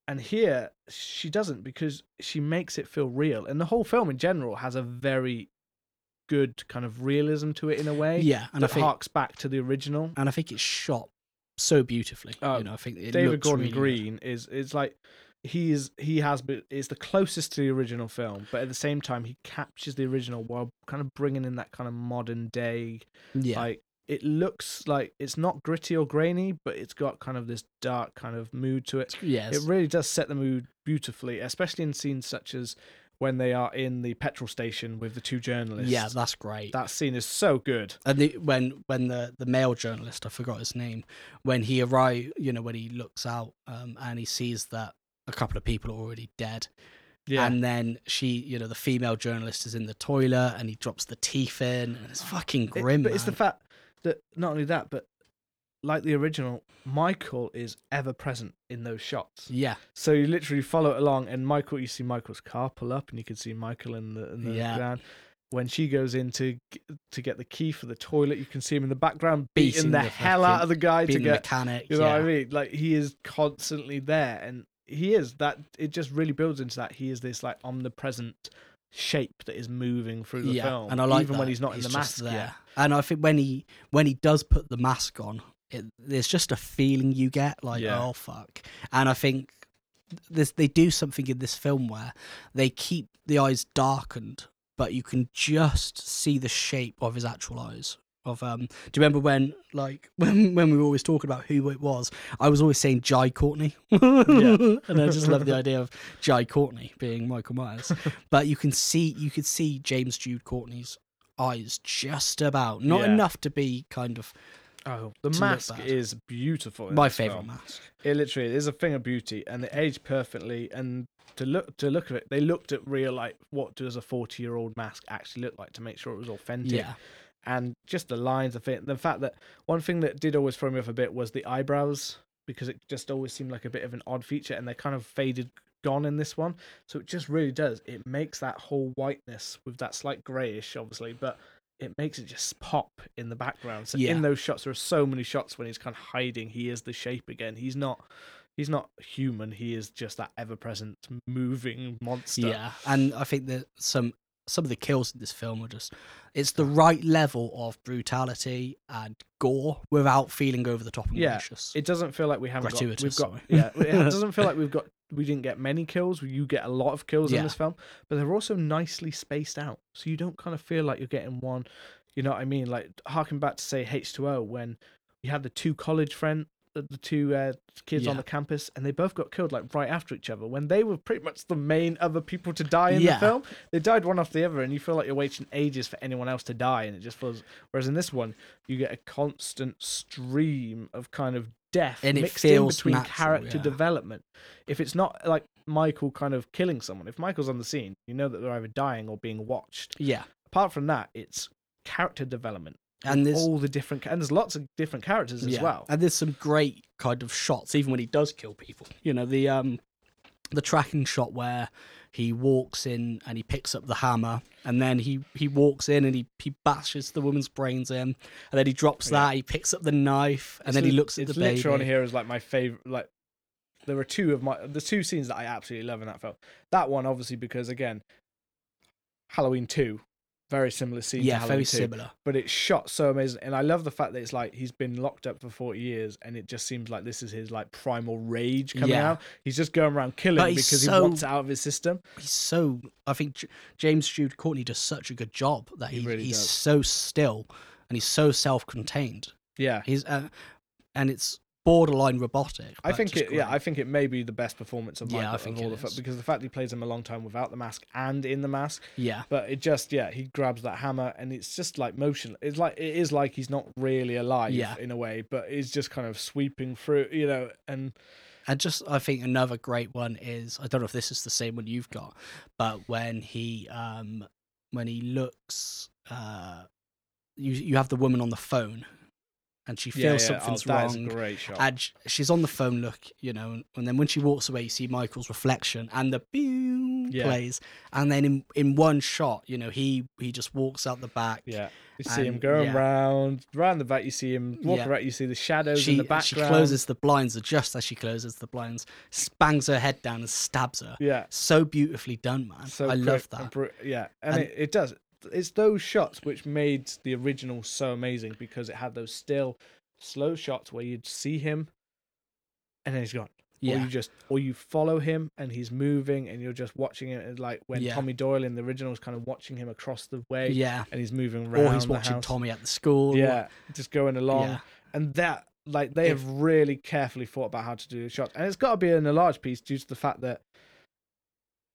and here she doesn't because she makes it feel real, and the whole film in general has a very good kind of realism to it in a way. Yeah, and that I think, harks back to the original, and I think it's shot so beautifully. Oh, you know, I think David Gordon really Green good. is is like he's he has is the closest to the original film, but at the same time he captures the original while kind of bringing in that kind of modern day. Yeah. Like it looks like it's not gritty or grainy, but it's got kind of this dark kind of mood to it. Yes. It really does set the mood beautifully, especially in scenes such as when they are in the petrol station with the two journalists. Yeah, that's great. That scene is so good. And the, when when the the male journalist, I forgot his name, when he arrives, you know, when he looks out um, and he sees that a couple of people are already dead. Yeah. And then she, you know, the female journalist is in the toilet and he drops the teeth in and it's fucking grim. It, but man. it's the fact that not only that, but like the original, Michael is ever present in those shots. Yeah. So you literally follow it along and Michael, you see Michael's car pull up and you can see Michael in the, in the yeah. ground. When she goes in to, to get the key for the toilet, you can see him in the background beating, beating the, the, hell out of the guy to get mechanic. You know yeah. what I mean? Like he is constantly there, and he is that it just really builds into that he is this like omnipresent shape that is moving through the yeah, film and I like even that. when he's not he's in the mask there yet. and I think when he when he does put the mask on it, there's just a feeling you get like yeah. oh fuck and I think this they do something in this film where they keep the eyes darkened but you can just see the shape of his actual eyes of um do you remember when like when when we were always talking about who it was i was always saying jai courtney yeah. and i just love the idea of jai courtney being michael myers but you can see you could see james jude courtney's eyes just about not yeah. enough to be kind of Oh, the mask is beautiful. My favorite film. mask. It literally is a thing of beauty, and it aged perfectly. And to look to look at it, they looked at real like what does a forty year old mask actually look like to make sure it was authentic. Yeah and just the lines of it. The fact that one thing that did always throw me off a bit was the eyebrows because it just always seemed like a bit of an odd feature, and they're kind of faded gone in this one. So it just really does. It makes that whole whiteness with that slight grayish, obviously, but it makes it just pop in the background. So yeah. in those shots, there are so many shots when he's kind of hiding. He is the shape again. He's not. He's not human. He is just that ever-present moving monster. Yeah, and I think that some some of the kills in this film are just it's the right level of brutality and gore without feeling over the top and yeah. It doesn't feel like we haven't Gratuitous, got we've got yeah, it doesn't feel like we've got we didn't get many kills. You get a lot of kills yeah. in this film, but they're also nicely spaced out. So you don't kind of feel like you're getting one, you know what I mean? Like harking back to say H2O when you had the two college friend the two uh, kids yeah. on the campus, and they both got killed like right after each other. When they were pretty much the main other people to die in yeah. the film, they died one after the other, and you feel like you're waiting ages for anyone else to die, and it just feels. Whereas in this one, you get a constant stream of kind of death and mixed in between natural, character yeah. development. If it's not like Michael kind of killing someone, if Michael's on the scene, you know that they're either dying or being watched. Yeah. Apart from that, it's character development and there's all the different and there's lots of different characters as yeah. well and there's some great kind of shots even when he does kill people you know the um the tracking shot where he walks in and he picks up the hammer and then he he walks in and he he bashes the woman's brains in and then he drops yeah. that he picks up the knife and it's then he looks at the baby it's on here is like my favorite like there are two of my the two scenes that i absolutely love in that film that one obviously because again halloween 2 very similar scene. Yeah, very 2, similar. But it's shot so amazing, and I love the fact that it's like he's been locked up for forty years, and it just seems like this is his like primal rage coming yeah. out. He's just going around killing because so, he wants it out of his system. He's so. I think J- James Jude Courtney does such a good job that he, he really he's does. so still and he's so self-contained. Yeah, he's uh, and it's borderline robotic. I think it. Great. Yeah, I think it may be the best performance of Michael yeah, I think of all the because the fact he plays him a long time without the mask and in the mask. Yeah. But it just yeah he grabs that hammer and it's just like motion. It's like it is like he's not really alive. Yeah. In a way, but it's just kind of sweeping through. You know and. And just, I think another great one is I don't know if this is the same one you've got, but when he, um, when he looks, uh, you you have the woman on the phone and she feels yeah, yeah. something's oh, wrong. great shot. And she's on the phone, look, you know, and then when she walks away, you see Michael's reflection, and the boom yeah. plays, and then in in one shot, you know, he he just walks out the back. Yeah, you see him going round round the back. You see him walk around. You see the shadows she, in the background. She closes the blinds, just as she closes the blinds, bangs her head down and stabs her. Yeah, so beautifully done, man. So I love that. And, yeah, and, and it, it does it's those shots which made the original so amazing because it had those still slow shots where you'd see him and then he's gone. Yeah. Or you just or you follow him and he's moving and you're just watching it like when yeah. Tommy Doyle in the original is kind of watching him across the way. Yeah. And he's moving around. Or he's watching house. Tommy at the school. Yeah. Just going along. Yeah. And that like they if, have really carefully thought about how to do the shots. And it's gotta be in a large piece due to the fact that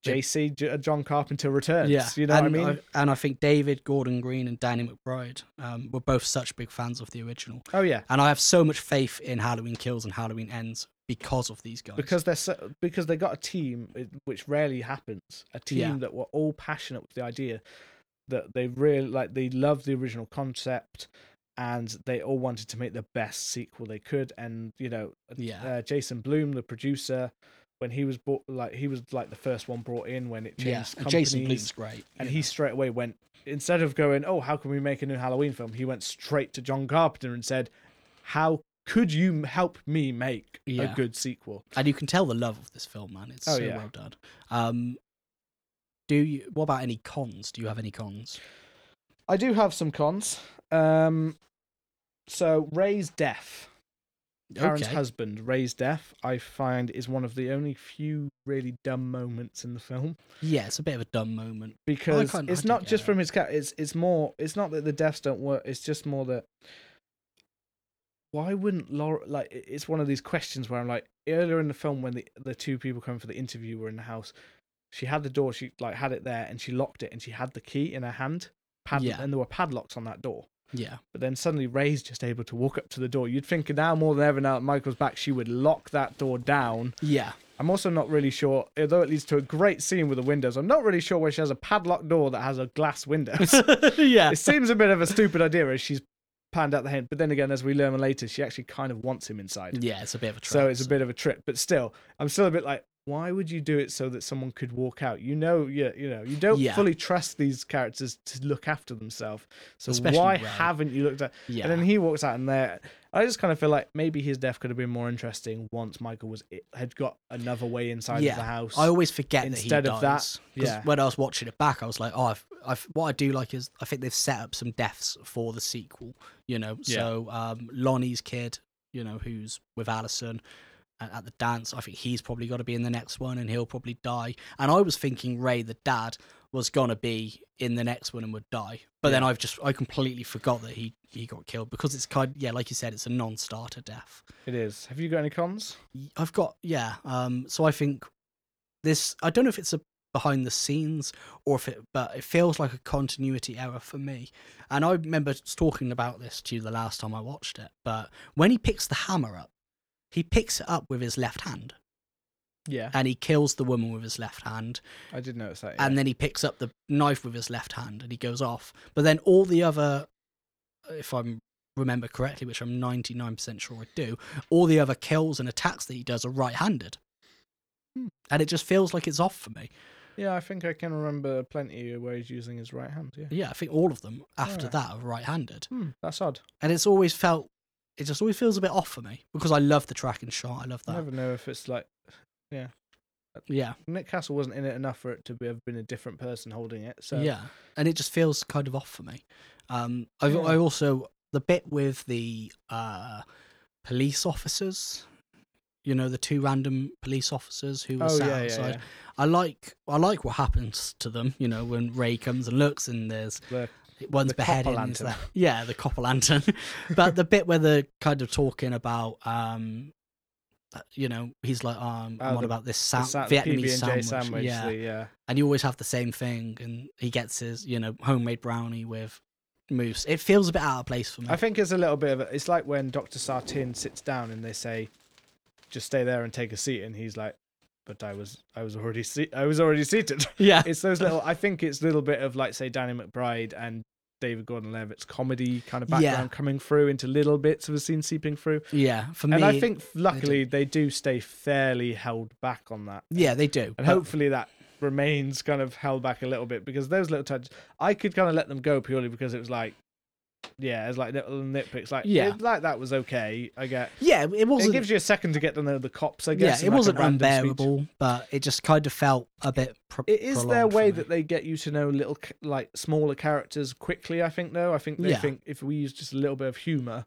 JC uh, John Carpenter returns. Yeah, you know and what I mean. I, and I think David Gordon Green and Danny McBride um, were both such big fans of the original. Oh yeah, and I have so much faith in Halloween Kills and Halloween Ends because of these guys. Because they're so, because they got a team which rarely happens. A team yeah. that were all passionate with the idea that they really like. They loved the original concept. And they all wanted to make the best sequel they could, and you know, yeah. Uh, Jason Blum, the producer, when he was brought like he was like the first one brought in when it changed yeah, Jason Blum's great. And he straight away went instead of going, "Oh, how can we make a new Halloween film?" He went straight to John Carpenter and said, "How could you help me make yeah. a good sequel?" And you can tell the love of this film, man. It's oh, so yeah. well done. Um, do you? What about any cons? Do you have any cons? I do have some cons. Um, so Ray's death Karen's okay. husband, Ray's death, I find is one of the only few really dumb moments in the film. Yeah, it's a bit of a dumb moment because it's not just from his cat. It's it's more. It's not that the deaths don't work. It's just more that why wouldn't Laura like? It's one of these questions where I'm like earlier in the film when the the two people coming for the interview were in the house. She had the door. She like had it there, and she locked it, and she had the key in her hand. Pad- yeah. and there were padlocks on that door. Yeah. But then suddenly Ray's just able to walk up to the door. You'd think now more than ever now that Michael's back, she would lock that door down. Yeah. I'm also not really sure, although it leads to a great scene with the windows, I'm not really sure where she has a padlocked door that has a glass windows. yeah. It seems a bit of a stupid idea as she's panned out the hint. But then again, as we learn later, she actually kind of wants him inside. Yeah, it's a bit of a trick. So it's a bit of a trick. But still, I'm still a bit like, why would you do it so that someone could walk out? You know, you, you know, you don't yeah. fully trust these characters to look after themselves. So Especially why Ray. haven't you looked at? Yeah. And then he walks out, and there, I just kind of feel like maybe his death could have been more interesting once Michael was had got another way inside yeah. of the house. I always forget instead that he dies. of that. Yeah. When I was watching it back, I was like, oh, I've, I've, what I do like is I think they've set up some deaths for the sequel. You know, so um, Lonnie's kid, you know, who's with Allison at the dance. I think he's probably got to be in the next one, and he'll probably die. And I was thinking Ray, the dad, was gonna be in the next one and would die. But yeah. then I've just I completely forgot that he he got killed because it's kind yeah, like you said, it's a non-starter death. It is. Have you got any cons? I've got yeah. Um. So I think this. I don't know if it's a behind the scenes or if it but it feels like a continuity error for me and i remember talking about this to you the last time i watched it but when he picks the hammer up he picks it up with his left hand. Yeah. And he kills the woman with his left hand. I did notice that. Yeah. And then he picks up the knife with his left hand and he goes off. But then all the other, if I remember correctly, which I'm 99% sure I do, all the other kills and attacks that he does are right handed. Hmm. And it just feels like it's off for me. Yeah, I think I can remember plenty where he's using his right hand. Yeah. Yeah, I think all of them after Alright. that are right-handed, Hmm, that's odd. and it's always felt. It just always feels a bit off for me because I love the tracking shot. I love that. I never know if it's like Yeah, yeah. Nick Castle wasn't in it enough for it to be, have been a different person holding it. So yeah, and it just feels kind of off for me. Um, I Yeah. I also the bit with the uh police officers. You know the two random police officers who were Oh sat yeah, outside. yeah. I like I like what happens to them. You know when Ray comes and looks and there's The- one's the copper beheaded. and it's lantern. that- yeah, the copper lantern. but the bit where they're kind of talking about, um, uh, you know, he's like, um, Oh, what about this sam- sa- Vietnamese sandwich? sandwich. yeah, the, yeah. and you always have the same thing, and he gets his, you know, homemade brownie with mousse. It feels a bit out of place for me. I think it's a little bit of a, it's like when Dr. Sartain sits down and they say, just stay there and take a seat. And he's like, but I was, I was already, se- I was already seated. yeah, it's those little, I think it's a little bit of like, say, Danny McBride and David Gordon Levitt's comedy kind of Yeah. background coming through into little bits of a scene seeping through. yeah. For me, and I think luckily they do stay fairly held back on that. yeah, they do. And hopefully that remains kind of held back a little bit because those little touches, I could kind of let them go purely because it was like, yeah, it's like little nitpicks. Like, Yeah. it- like that was okay. I get. yeah, it wasn't. It gives you a second to get to know the cops. I guess. yeah, it and, like, a wasn't random speech. unbearable, but it just kind of felt a bit. Pro- It is their way that they get you to know little, like smaller characters quickly. I think though. I think they Yeah. think if we use just a little bit of humor,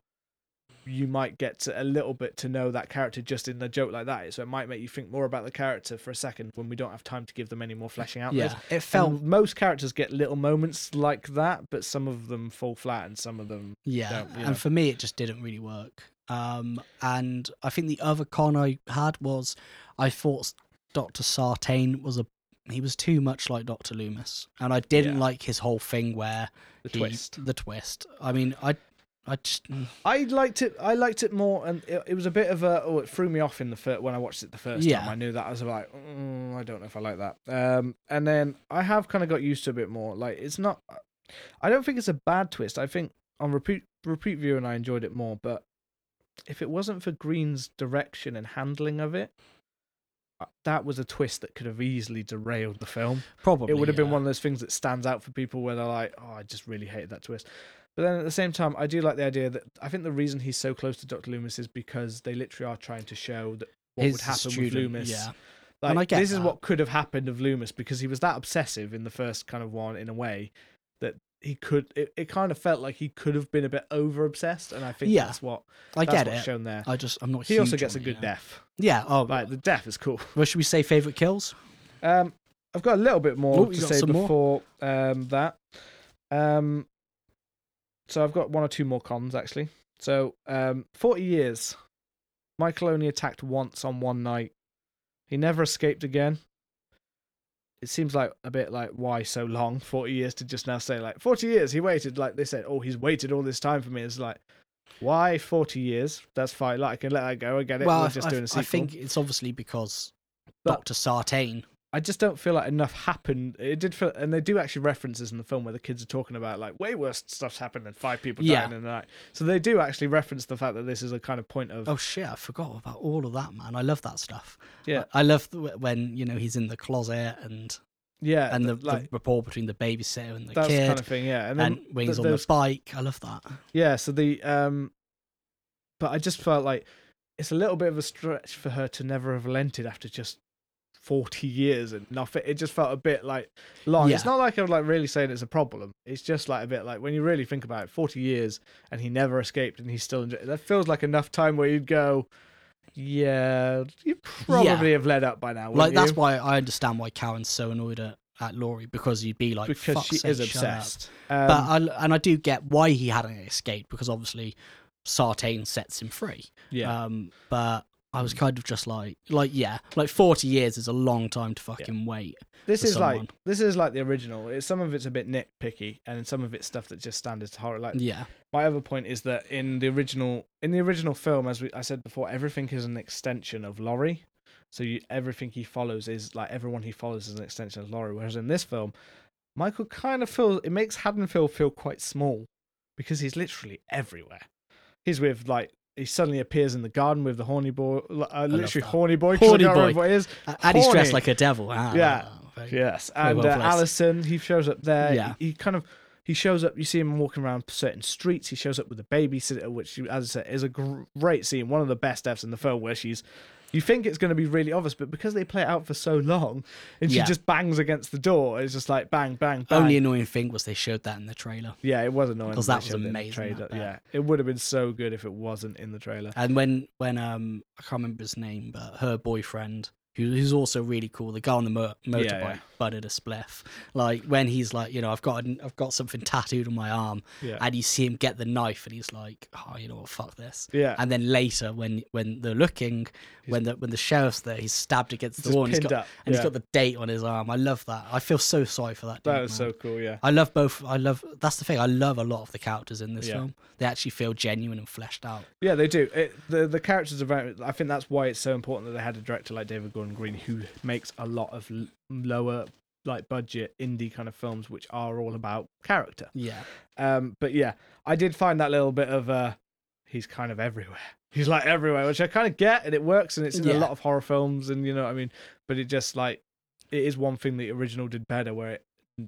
you might get to a little bit to know that character just in a joke like that. So it might make you think more about the character for a second when we don't have time to give them any more fleshing out. Yeah, it Felt felt. most characters get little moments like that, but some of them fall flat and some of them. Yeah, don't, you know. and for me, it just didn't really work. Um, and I think the other con I had was I thought Doctor Sartain was a he was too much like Doctor Loomis, and I didn't Yeah. like his whole thing where The he- twist. The twist. I mean, I, I just mm, I liked it. I liked it more, and it, it was a bit of a. Oh, it threw me off in the first when I watched it the first Yeah. time. I knew that I was like, mm, I don't know if I like that. Um, and then I have kind of got used to a bit more. Like it's not. I don't think it's a bad twist. I think on repeat repeat viewing, I enjoyed it more. But if it wasn't for Green's direction and handling of it, uh, that was a twist that could have easily derailed the film. probably it would have been one of those things that stands out for people where they're like, "Oh, I just really hated that twist." But then at the same time, I do like the idea that I think the reason he's so close to Doctor Loomis is because they literally are trying to show that what His would happen student, with Loomis. Yeah, Like, And I get this is what could have happened of Loomis because he was that obsessive in the first kind of one in a way that he could. It, it kind of felt like he could have been a bit over obsessed, and I think Yeah, that's what I that's get what's it. shown there. I just I'm not. He also gets a good yeah. death. Yeah. Oh, Like the death is cool. well, should we say favorite kills? Um, I've got a little bit more Oh, to say before um, that. Um, so I've got one or two more cons actually. So um, forty years. Michael only attacked once on one night. He never escaped again. It seems like a bit like why so long? Forty years to just now say like forty years. He waited like they said. Oh, he's waited all this time for me. It's like why forty years? That's fine. Like I can let that go. I get it. well, We're I, just I- doing a sequel. I think it's obviously because But- Doctor Sartain. I just don't feel like enough happened. It did feel, and they do actually references in the film where the kids are talking about like way worse stuff's happened and five people Yeah. dying in the night. So they do actually reference the fact that this is a kind of point of Oh shit! I forgot about all of that, man. I love that stuff. Yeah. I I love when you know he's in the closet and yeah, and the, th- like the rapport between the babysitter and the that kid, kind of thing. Yeah, and then and when he's th- on the bike. I love that. yeah. So the um, but I just felt like it's a little bit of a stretch for her to never have relented after just. 40 years and nothing. It just felt a bit like long. It's not like i'm like really saying it's a problem. It's just like a bit like when you really think about it 40 years and he never escaped and he's still enjoy- that feels like enough time where you'd go yeah you probably have led up by now like wouldn't that's why I understand why Karen's so annoyed at, at Laurie because you'd be like because "Fuck's she sake, is obsessed. Um, but I and I do get why he hadn't escaped because obviously Sartain sets him free. yeah. Um, but I was kind of just like, like yeah, like forty years is a long time to fucking wait. this is like this is like the original. It's, some of it's a bit nitpicky and some of it's stuff that just stands to horror. Like Yeah, my other point is that in the original in the original film as we, i said before everything is an extension of laurie. So you, everything he follows is like everyone he follows is an extension of laurie. Whereas in this film michael kind of feels it makes haddonfield feel quite small because he's literally everywhere. He's with like he suddenly appears in the garden with the horny boy uh, literally horny boy 'cause I Horny boy. what it is and he's dressed like a devil. Ah. Yeah. yes, and well uh, Allison, he shows up there. Yeah, he, he, kind of he shows up. You see him walking around certain streets. He shows up with a babysitter, which, as I said, is a great scene. One of the best deaths in the film, where she's you think it's going to be really obvious, but because they play it out for so long, and she yeah. just bangs against the door, it's just like bang, bang, bang. Only annoying thing was they showed that in the trailer. Yeah, it was annoying because that was amazing. That yeah, it would have been so good if it wasn't in the trailer. And when when um I can't remember his name, but her boyfriend who's also really cool. The guy on the mo- motorbike yeah, yeah. Butted a spliff. Like when he's like, you know, I've got I've got something tattooed on my arm, yeah. and you see him get the knife, and he's like, oh, you know what, fuck this. Yeah. And then later, when when they're looking, he's, when the when the sheriff's there, he's stabbed against the wall, and, he's got, and he's got the date on his arm. I love that. I feel so sorry for that. Dude, that was man. so cool. Yeah. I love both. I love that's the thing. I love a lot of the characters in this film. They actually feel genuine and fleshed out. Yeah, they do. It, the the characters are very. I think that's why it's so important that they had a director like David Gordon Green who makes a lot of lower like budget indie kind of films which are all about character. Yeah. Um but yeah, I did find that little bit of uh he's kind of everywhere. He's like everywhere, which I kind of get and it works and it's in yeah. a lot of horror films and you know what I mean, but it just like it is one thing the original did better where it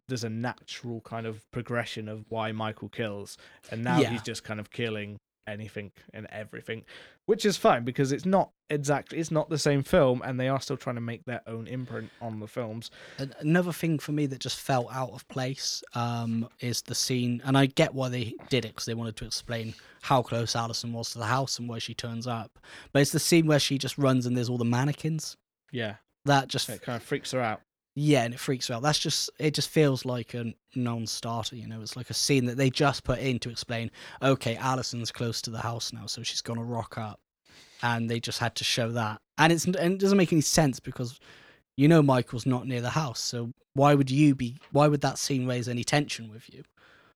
there's a natural kind of progression of why Michael kills and now yeah. he's just kind of killing anything and everything, which is fine because it's not exactly it's not the same film, and they are still trying to make their own imprint on the films. Another thing for me that just felt out of place um, is the scene, and I get why they did it because they wanted to explain how close Allison was to the house and where she turns up, but it's the scene where she just runs and there's all the mannequins. Yeah, that just it kind of freaks her out. Yeah, and it freaks her out. That's just it. Just feels like a non-starter. You know, it's like a scene that they just put in to explain. Okay, Allison's close to the house now, so she's gonna rock up, and they just had to show that. And it's and it doesn't make any sense because you know Michael's not near the house, so why would you be? Why would that scene raise any tension with you?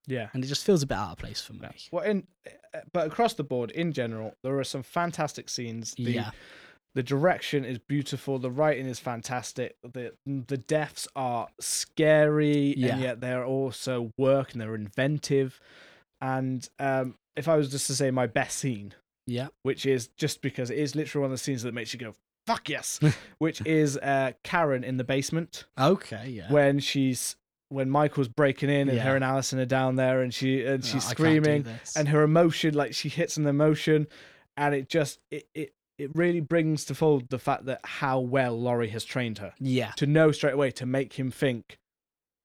Yeah, and it just feels a bit out of place for me. Well, in eh, but across the board, in general, there are some fantastic scenes. The, yeah the direction is beautiful. The writing is fantastic. The the deaths are scary, yeah. and yet they're also work and they're inventive. And um, if I was just to say my best scene, yeah, which is just because it is literally one of the scenes that makes you go fuck yes, which is uh, Karen in the basement. Okay, yeah. When she's when Michael's breaking in and yeah. her and Allison are down there and she and she's no, screaming and her emotion like she hits an emotion and it just it, it it really brings to fold the fact that how well Laurie has trained her. Yeah. To know straight away to make him think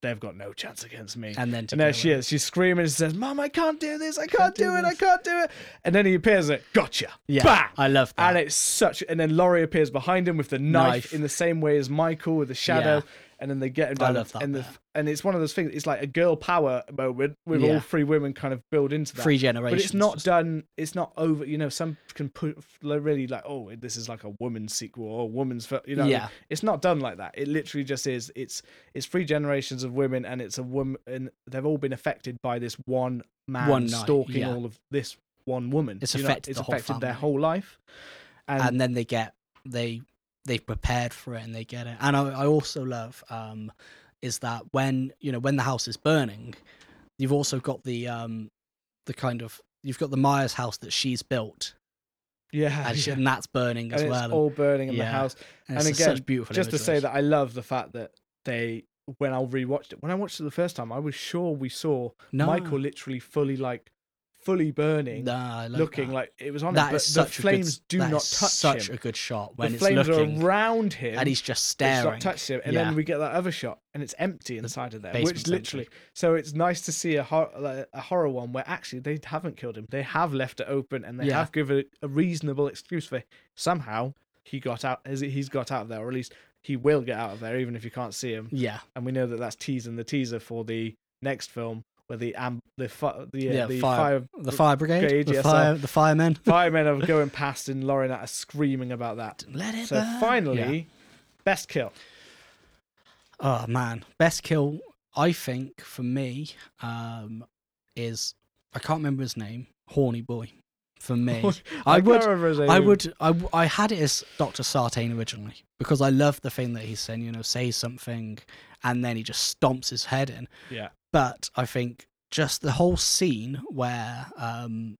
they've got no chance against me. And then and there she is. She's screaming She says, "Mom, I can't do this. I can't, can't do, do it. I can't do it." And then he appears like, "Gotcha." Yeah. Bang! I love that. And it's such. And then Laurie appears behind him with the knife, knife. in the same way as Michael with the shadow. Yeah and then they get him down. and, the, and it's one of those things. It's like a girl power moment with yeah. all three women kind of build into that. Three generations, but it's not done. It's not over. You know, some can put really like, oh, this is like a woman's sequel or a woman's. You know, yeah. It's not done like that. It literally just is. It's it's three generations of women, and it's a woman, and they've all been affected by this one man one night, stalking yeah. all of this one woman. It's affected. Know, it's the affected their whole life, and, and then they get they they've prepared for it and they get it. And I, I also love um, is that when you know when the house is burning, you've also got the um, the kind of you've got the Myers house that she's built. Yeah, and, she, and that's burning as and well. It's all burning in yeah. the house. And, and again, beautiful just to say that I love the fact that they when I rewatched it, when I watched it the first time, I was sure we saw no. Michael literally fully like fully burning, nah, looking that. like it was on. That him, but the flames good, do not touch such him. a good shot when the it's flames looking, are around him, and he's just staring. It's not touched him, and yeah. then we get that other shot, and it's empty inside the of there, which literally. Empty. So it's nice to see a, hor- like, a horror one where actually they haven't killed him; they have left it open, and they yeah. have given a reasonable excuse for somehow he got out. He's got out of there, or at least he will get out of there, even if you can't see him. Yeah, and we know that that's teasing the teaser for the next film where the am the fi- the, uh, yeah, the fire, fire the fire brigade, brigade the, fire, the firemen firemen are going past and Laurie are screaming about that. Let it so burn. finally, yeah. best kill. Oh man, best kill. I think for me um, is I can't remember his name. Horny boy. For me, I, I would, I would, I, I had it as Doctor Sartain originally because I love the thing that he's saying. You know, say something, and then he just stomps his head in. Yeah. But I think just the whole scene where um,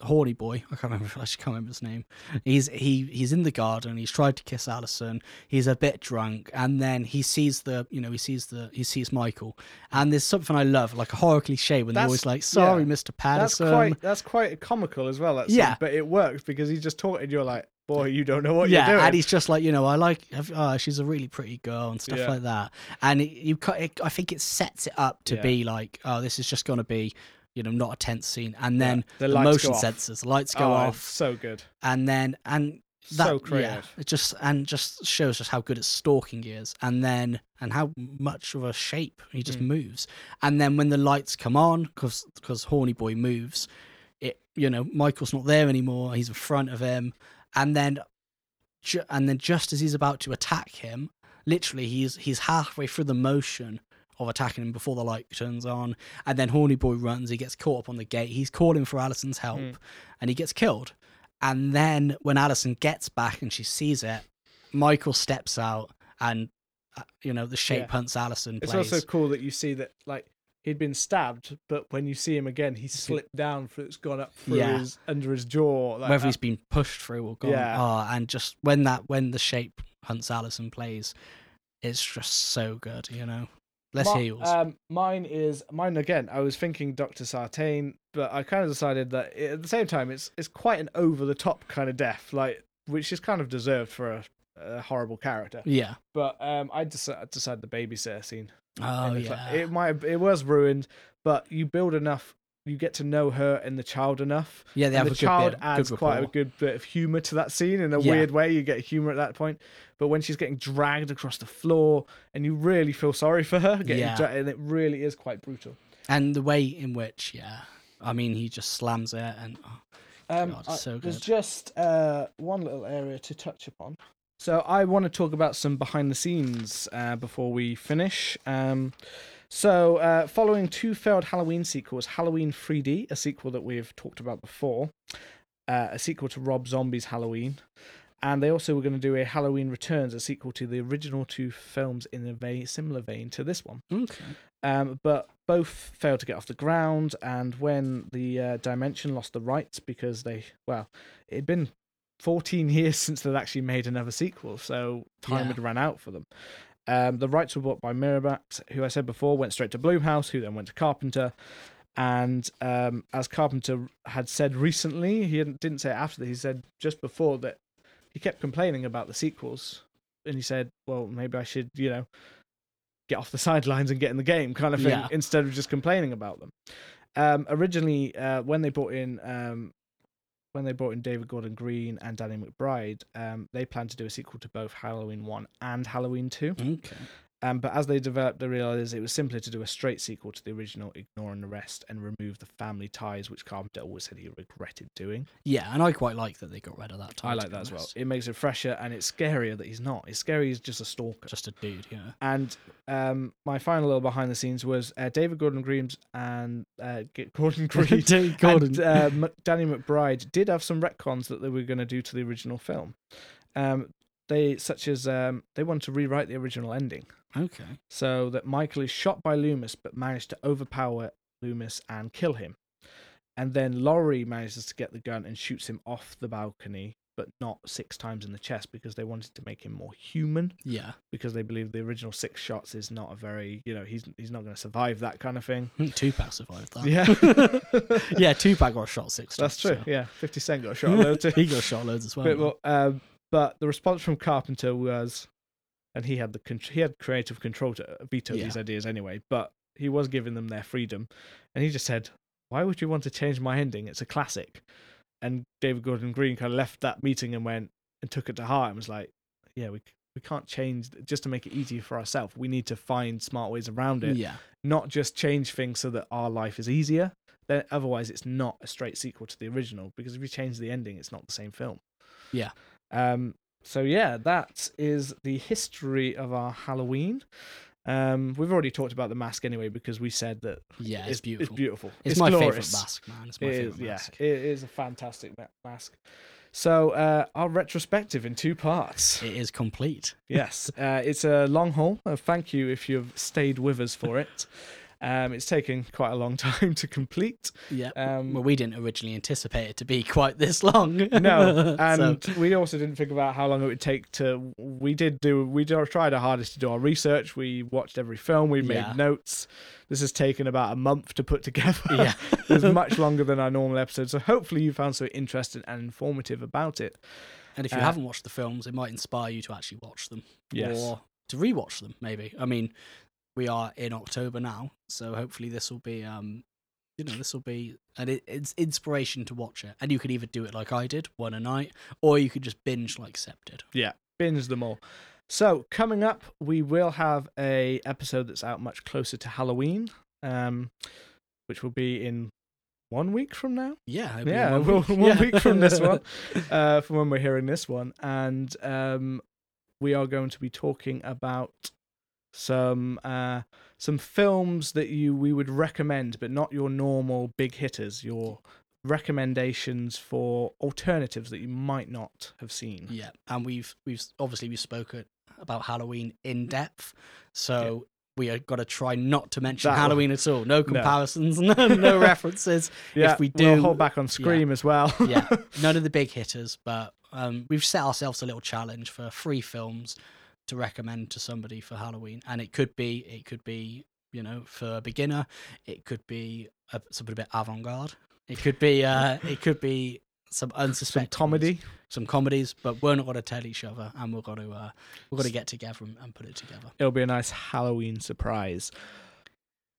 horny boy. I can't remember. I just can't remember his name. He's he he's in the garden. He's tried to kiss Allison. He's a bit drunk, and then he sees the you know he sees the he sees Michael, and there's something I love like a horror cliche when they're always like, "Sorry, yeah. Mister Patterson." That's quite that's quite comical as well. yeah, but it works because he's just talking. You're like, boy, you don't know what yeah, you're doing. and he's just like, you know, I like, oh, she's a really pretty girl and stuff yeah. like that. And it, you, it, I think it sets it up to yeah. be like, oh, this is just going to be you know, not a tense scene. And then the, the motion sensors, lights go oh, off. So good. And then and that, so creative. Yeah, it just and just shows us how good at stalking he is, and then and how much of a shape he just mm. moves. And then when the lights come on, because because Horny Boy moves, it you know Michael's not there anymore. He's in front of him, and then ju- and then just as he's about to attack him, literally he's he's halfway through the motion of attacking him before the light turns on. And then Horny Boy runs, he gets caught up on the gate. He's calling for Allison's help mm. and he gets killed. And then when Allison gets back and she sees it, Michael steps out and, uh, you know, the shape yeah. hunts Allison. It's plays. also cool that you see that, like, he'd been stabbed, but when you see him again, he slipped down, for it's gone up through yeah. his under his jaw. Like Whether that. he's been pushed through or gone. Yeah. Oh, and just when that when the shape hunts Allison plays, it's just so good, you know. Less My, heels. Um, mine is mine again. I was thinking Doctor Sartain, but I kind of decided that it, at the same time, it's it's quite an over the top kind of death, like which is kind of deserved for a, a horrible character. Yeah. But um, I decided, decided the babysitter scene. Oh yeah. It might it was ruined, but you build enough you get to know her and the child enough. Yeah, they have the a child bit, adds quite a good bit of humor to that scene in a yeah. weird way. You get humor at that point, but when she's getting dragged across the floor, and you really feel sorry for her, getting yeah. Dra- and it really is quite brutal. And the way in which, yeah, I mean, he just slams it, and oh, um, God, so good. There's just uh, one little area to touch upon. So I want to talk about some behind the scenes uh, before we finish. Um, so, uh, following two failed Halloween sequels, Halloween 3D, a sequel that we've talked about before, uh, a sequel to Rob Zombie's Halloween, and they also were going to do a Halloween Returns, a sequel to the original two films in a very similar vein to this one. Okay. Um, but both failed to get off the ground, and when the uh, Dimension lost the rights because they, well, it had been 14 years since they'd actually made another sequel, so time yeah. had run out for them. Um, the rights were bought by Miramax, who I said before went straight to Blumhouse, who then went to Carpenter. And um, as Carpenter had said recently, he didn't say it after that, he said just before that he kept complaining about the sequels. And he said, well, maybe I should, you know, get off the sidelines and get in the game kind of thing yeah. instead of just complaining about them. Um, originally, uh, when they brought in um, when they brought in David Gordon Green and Danny McBride, um, they planned to do a sequel to both Halloween 1 and Halloween 2. Okay. Um, but as they developed, they realized it was simpler to do a straight sequel to the original, ignoring the rest and remove the family ties, which Carpenter always said he regretted doing. Yeah, and I quite like that they got rid of that tie. I like that as well. It makes it fresher, and it's scarier that he's not. It's scary he's just a stalker, just a dude. Yeah. And um, my final little behind the scenes was uh, David Gordon Green and uh, Gordon Green, Gordon. and uh, Danny McBride did have some retcons that they were going to do to the original film. Um, they such as um, they wanted to rewrite the original ending. Okay. So that Michael is shot by Loomis, but managed to overpower Loomis and kill him. And then Laurie manages to get the gun and shoots him off the balcony, but not six times in the chest because they wanted to make him more human. Yeah. Because they believe the original six shots is not a very, you know, he's he's not going to survive that kind of thing. Tupac survived that. Yeah. yeah, Tupac got shot six times. That's true. So. Yeah, 50 Cent got shot loads. he got shot loads as well. But, well um, but the response from Carpenter was, and he had the he had creative control to veto yeah. these ideas anyway. But he was giving them their freedom, and he just said, "Why would you want to change my ending? It's a classic." And David Gordon Green kind of left that meeting and went and took it to heart and was like, "Yeah, we we can't change just to make it easier for ourselves. We need to find smart ways around it. Yeah, not just change things so that our life is easier. Then otherwise, it's not a straight sequel to the original because if you change the ending, it's not the same film. Yeah. Um, so yeah, that is the history of our Halloween. Um, we've already talked about the mask anyway because we said that. Yeah, it's, it's beautiful. It's beautiful. It's, it's my glorious. favorite mask, man. It's my it favorite is, mask. Yeah, it is a fantastic mask. So uh, our retrospective in two parts. It is complete. yes, uh, it's a long haul. Uh, thank you if you've stayed with us for it. Um, it's taken quite a long time to complete. Yeah. Um, well, we didn't originally anticipate it to be quite this long. no, and so. we also didn't think about how long it would take to. We did do. We tried our hardest to do our research. We watched every film. We made yeah. notes. This has taken about a month to put together. Yeah, it's much longer than our normal episode. So hopefully you found something interesting and informative about it. And if you uh, haven't watched the films, it might inspire you to actually watch them. Yes. Or to rewatch them, maybe. I mean, we are in October now, so hopefully this will be um you know this will be an it's inspiration to watch it. And you could either do it like i did one a night or you could just binge like Seb did. Yeah binge them all. So coming up we will have a episode that's out much closer to halloween um which will be in one week from now? Yeah yeah one, week. one yeah. week from this one uh from when we're hearing this one. And um we are going to be talking about some uh, some films that you we would recommend, but not your normal big hitters. Your recommendations for alternatives that you might not have seen. Yeah, and we've we've obviously we've spoken about Halloween in depth, so. Yeah. We are got to try not to mention that Halloween one. at all. No comparisons, no, no, references. Yeah, if we do, we'll hold back on Scream yeah. as well. yeah, none of the big hitters, but um, we've set ourselves a little challenge for three films to recommend to somebody for Halloween, and it could be it could be you know for a beginner, it could be a, something a bit avant garde, it could be uh, it could be some unsuspected some comedy, some comedies, but we're not going to tell each other, and we're going to uh, we're going to get together and, and put it together. It'll be a nice Halloween surprise.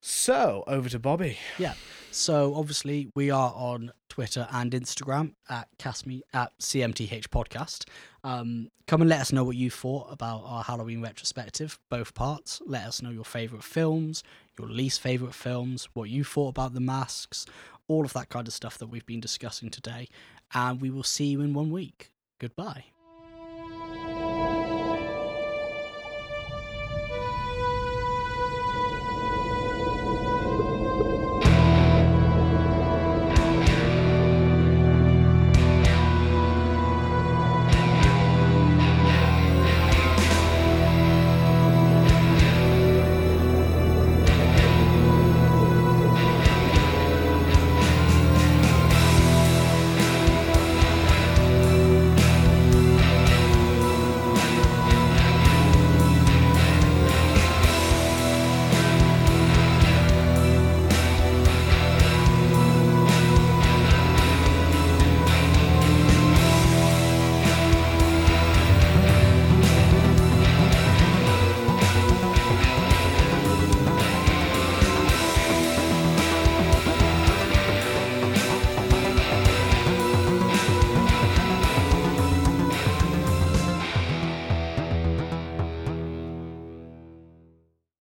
So over to Bobby. Yeah. So obviously we are on Twitter and Instagram at Casme at CMTH Podcast. Um, come and let us know what you thought about our Halloween retrospective, both parts. Let us know your favourite films, your least favourite films, what you thought about the masks, all of that kind of stuff that we've been discussing today. And we will see you in one week. Goodbye.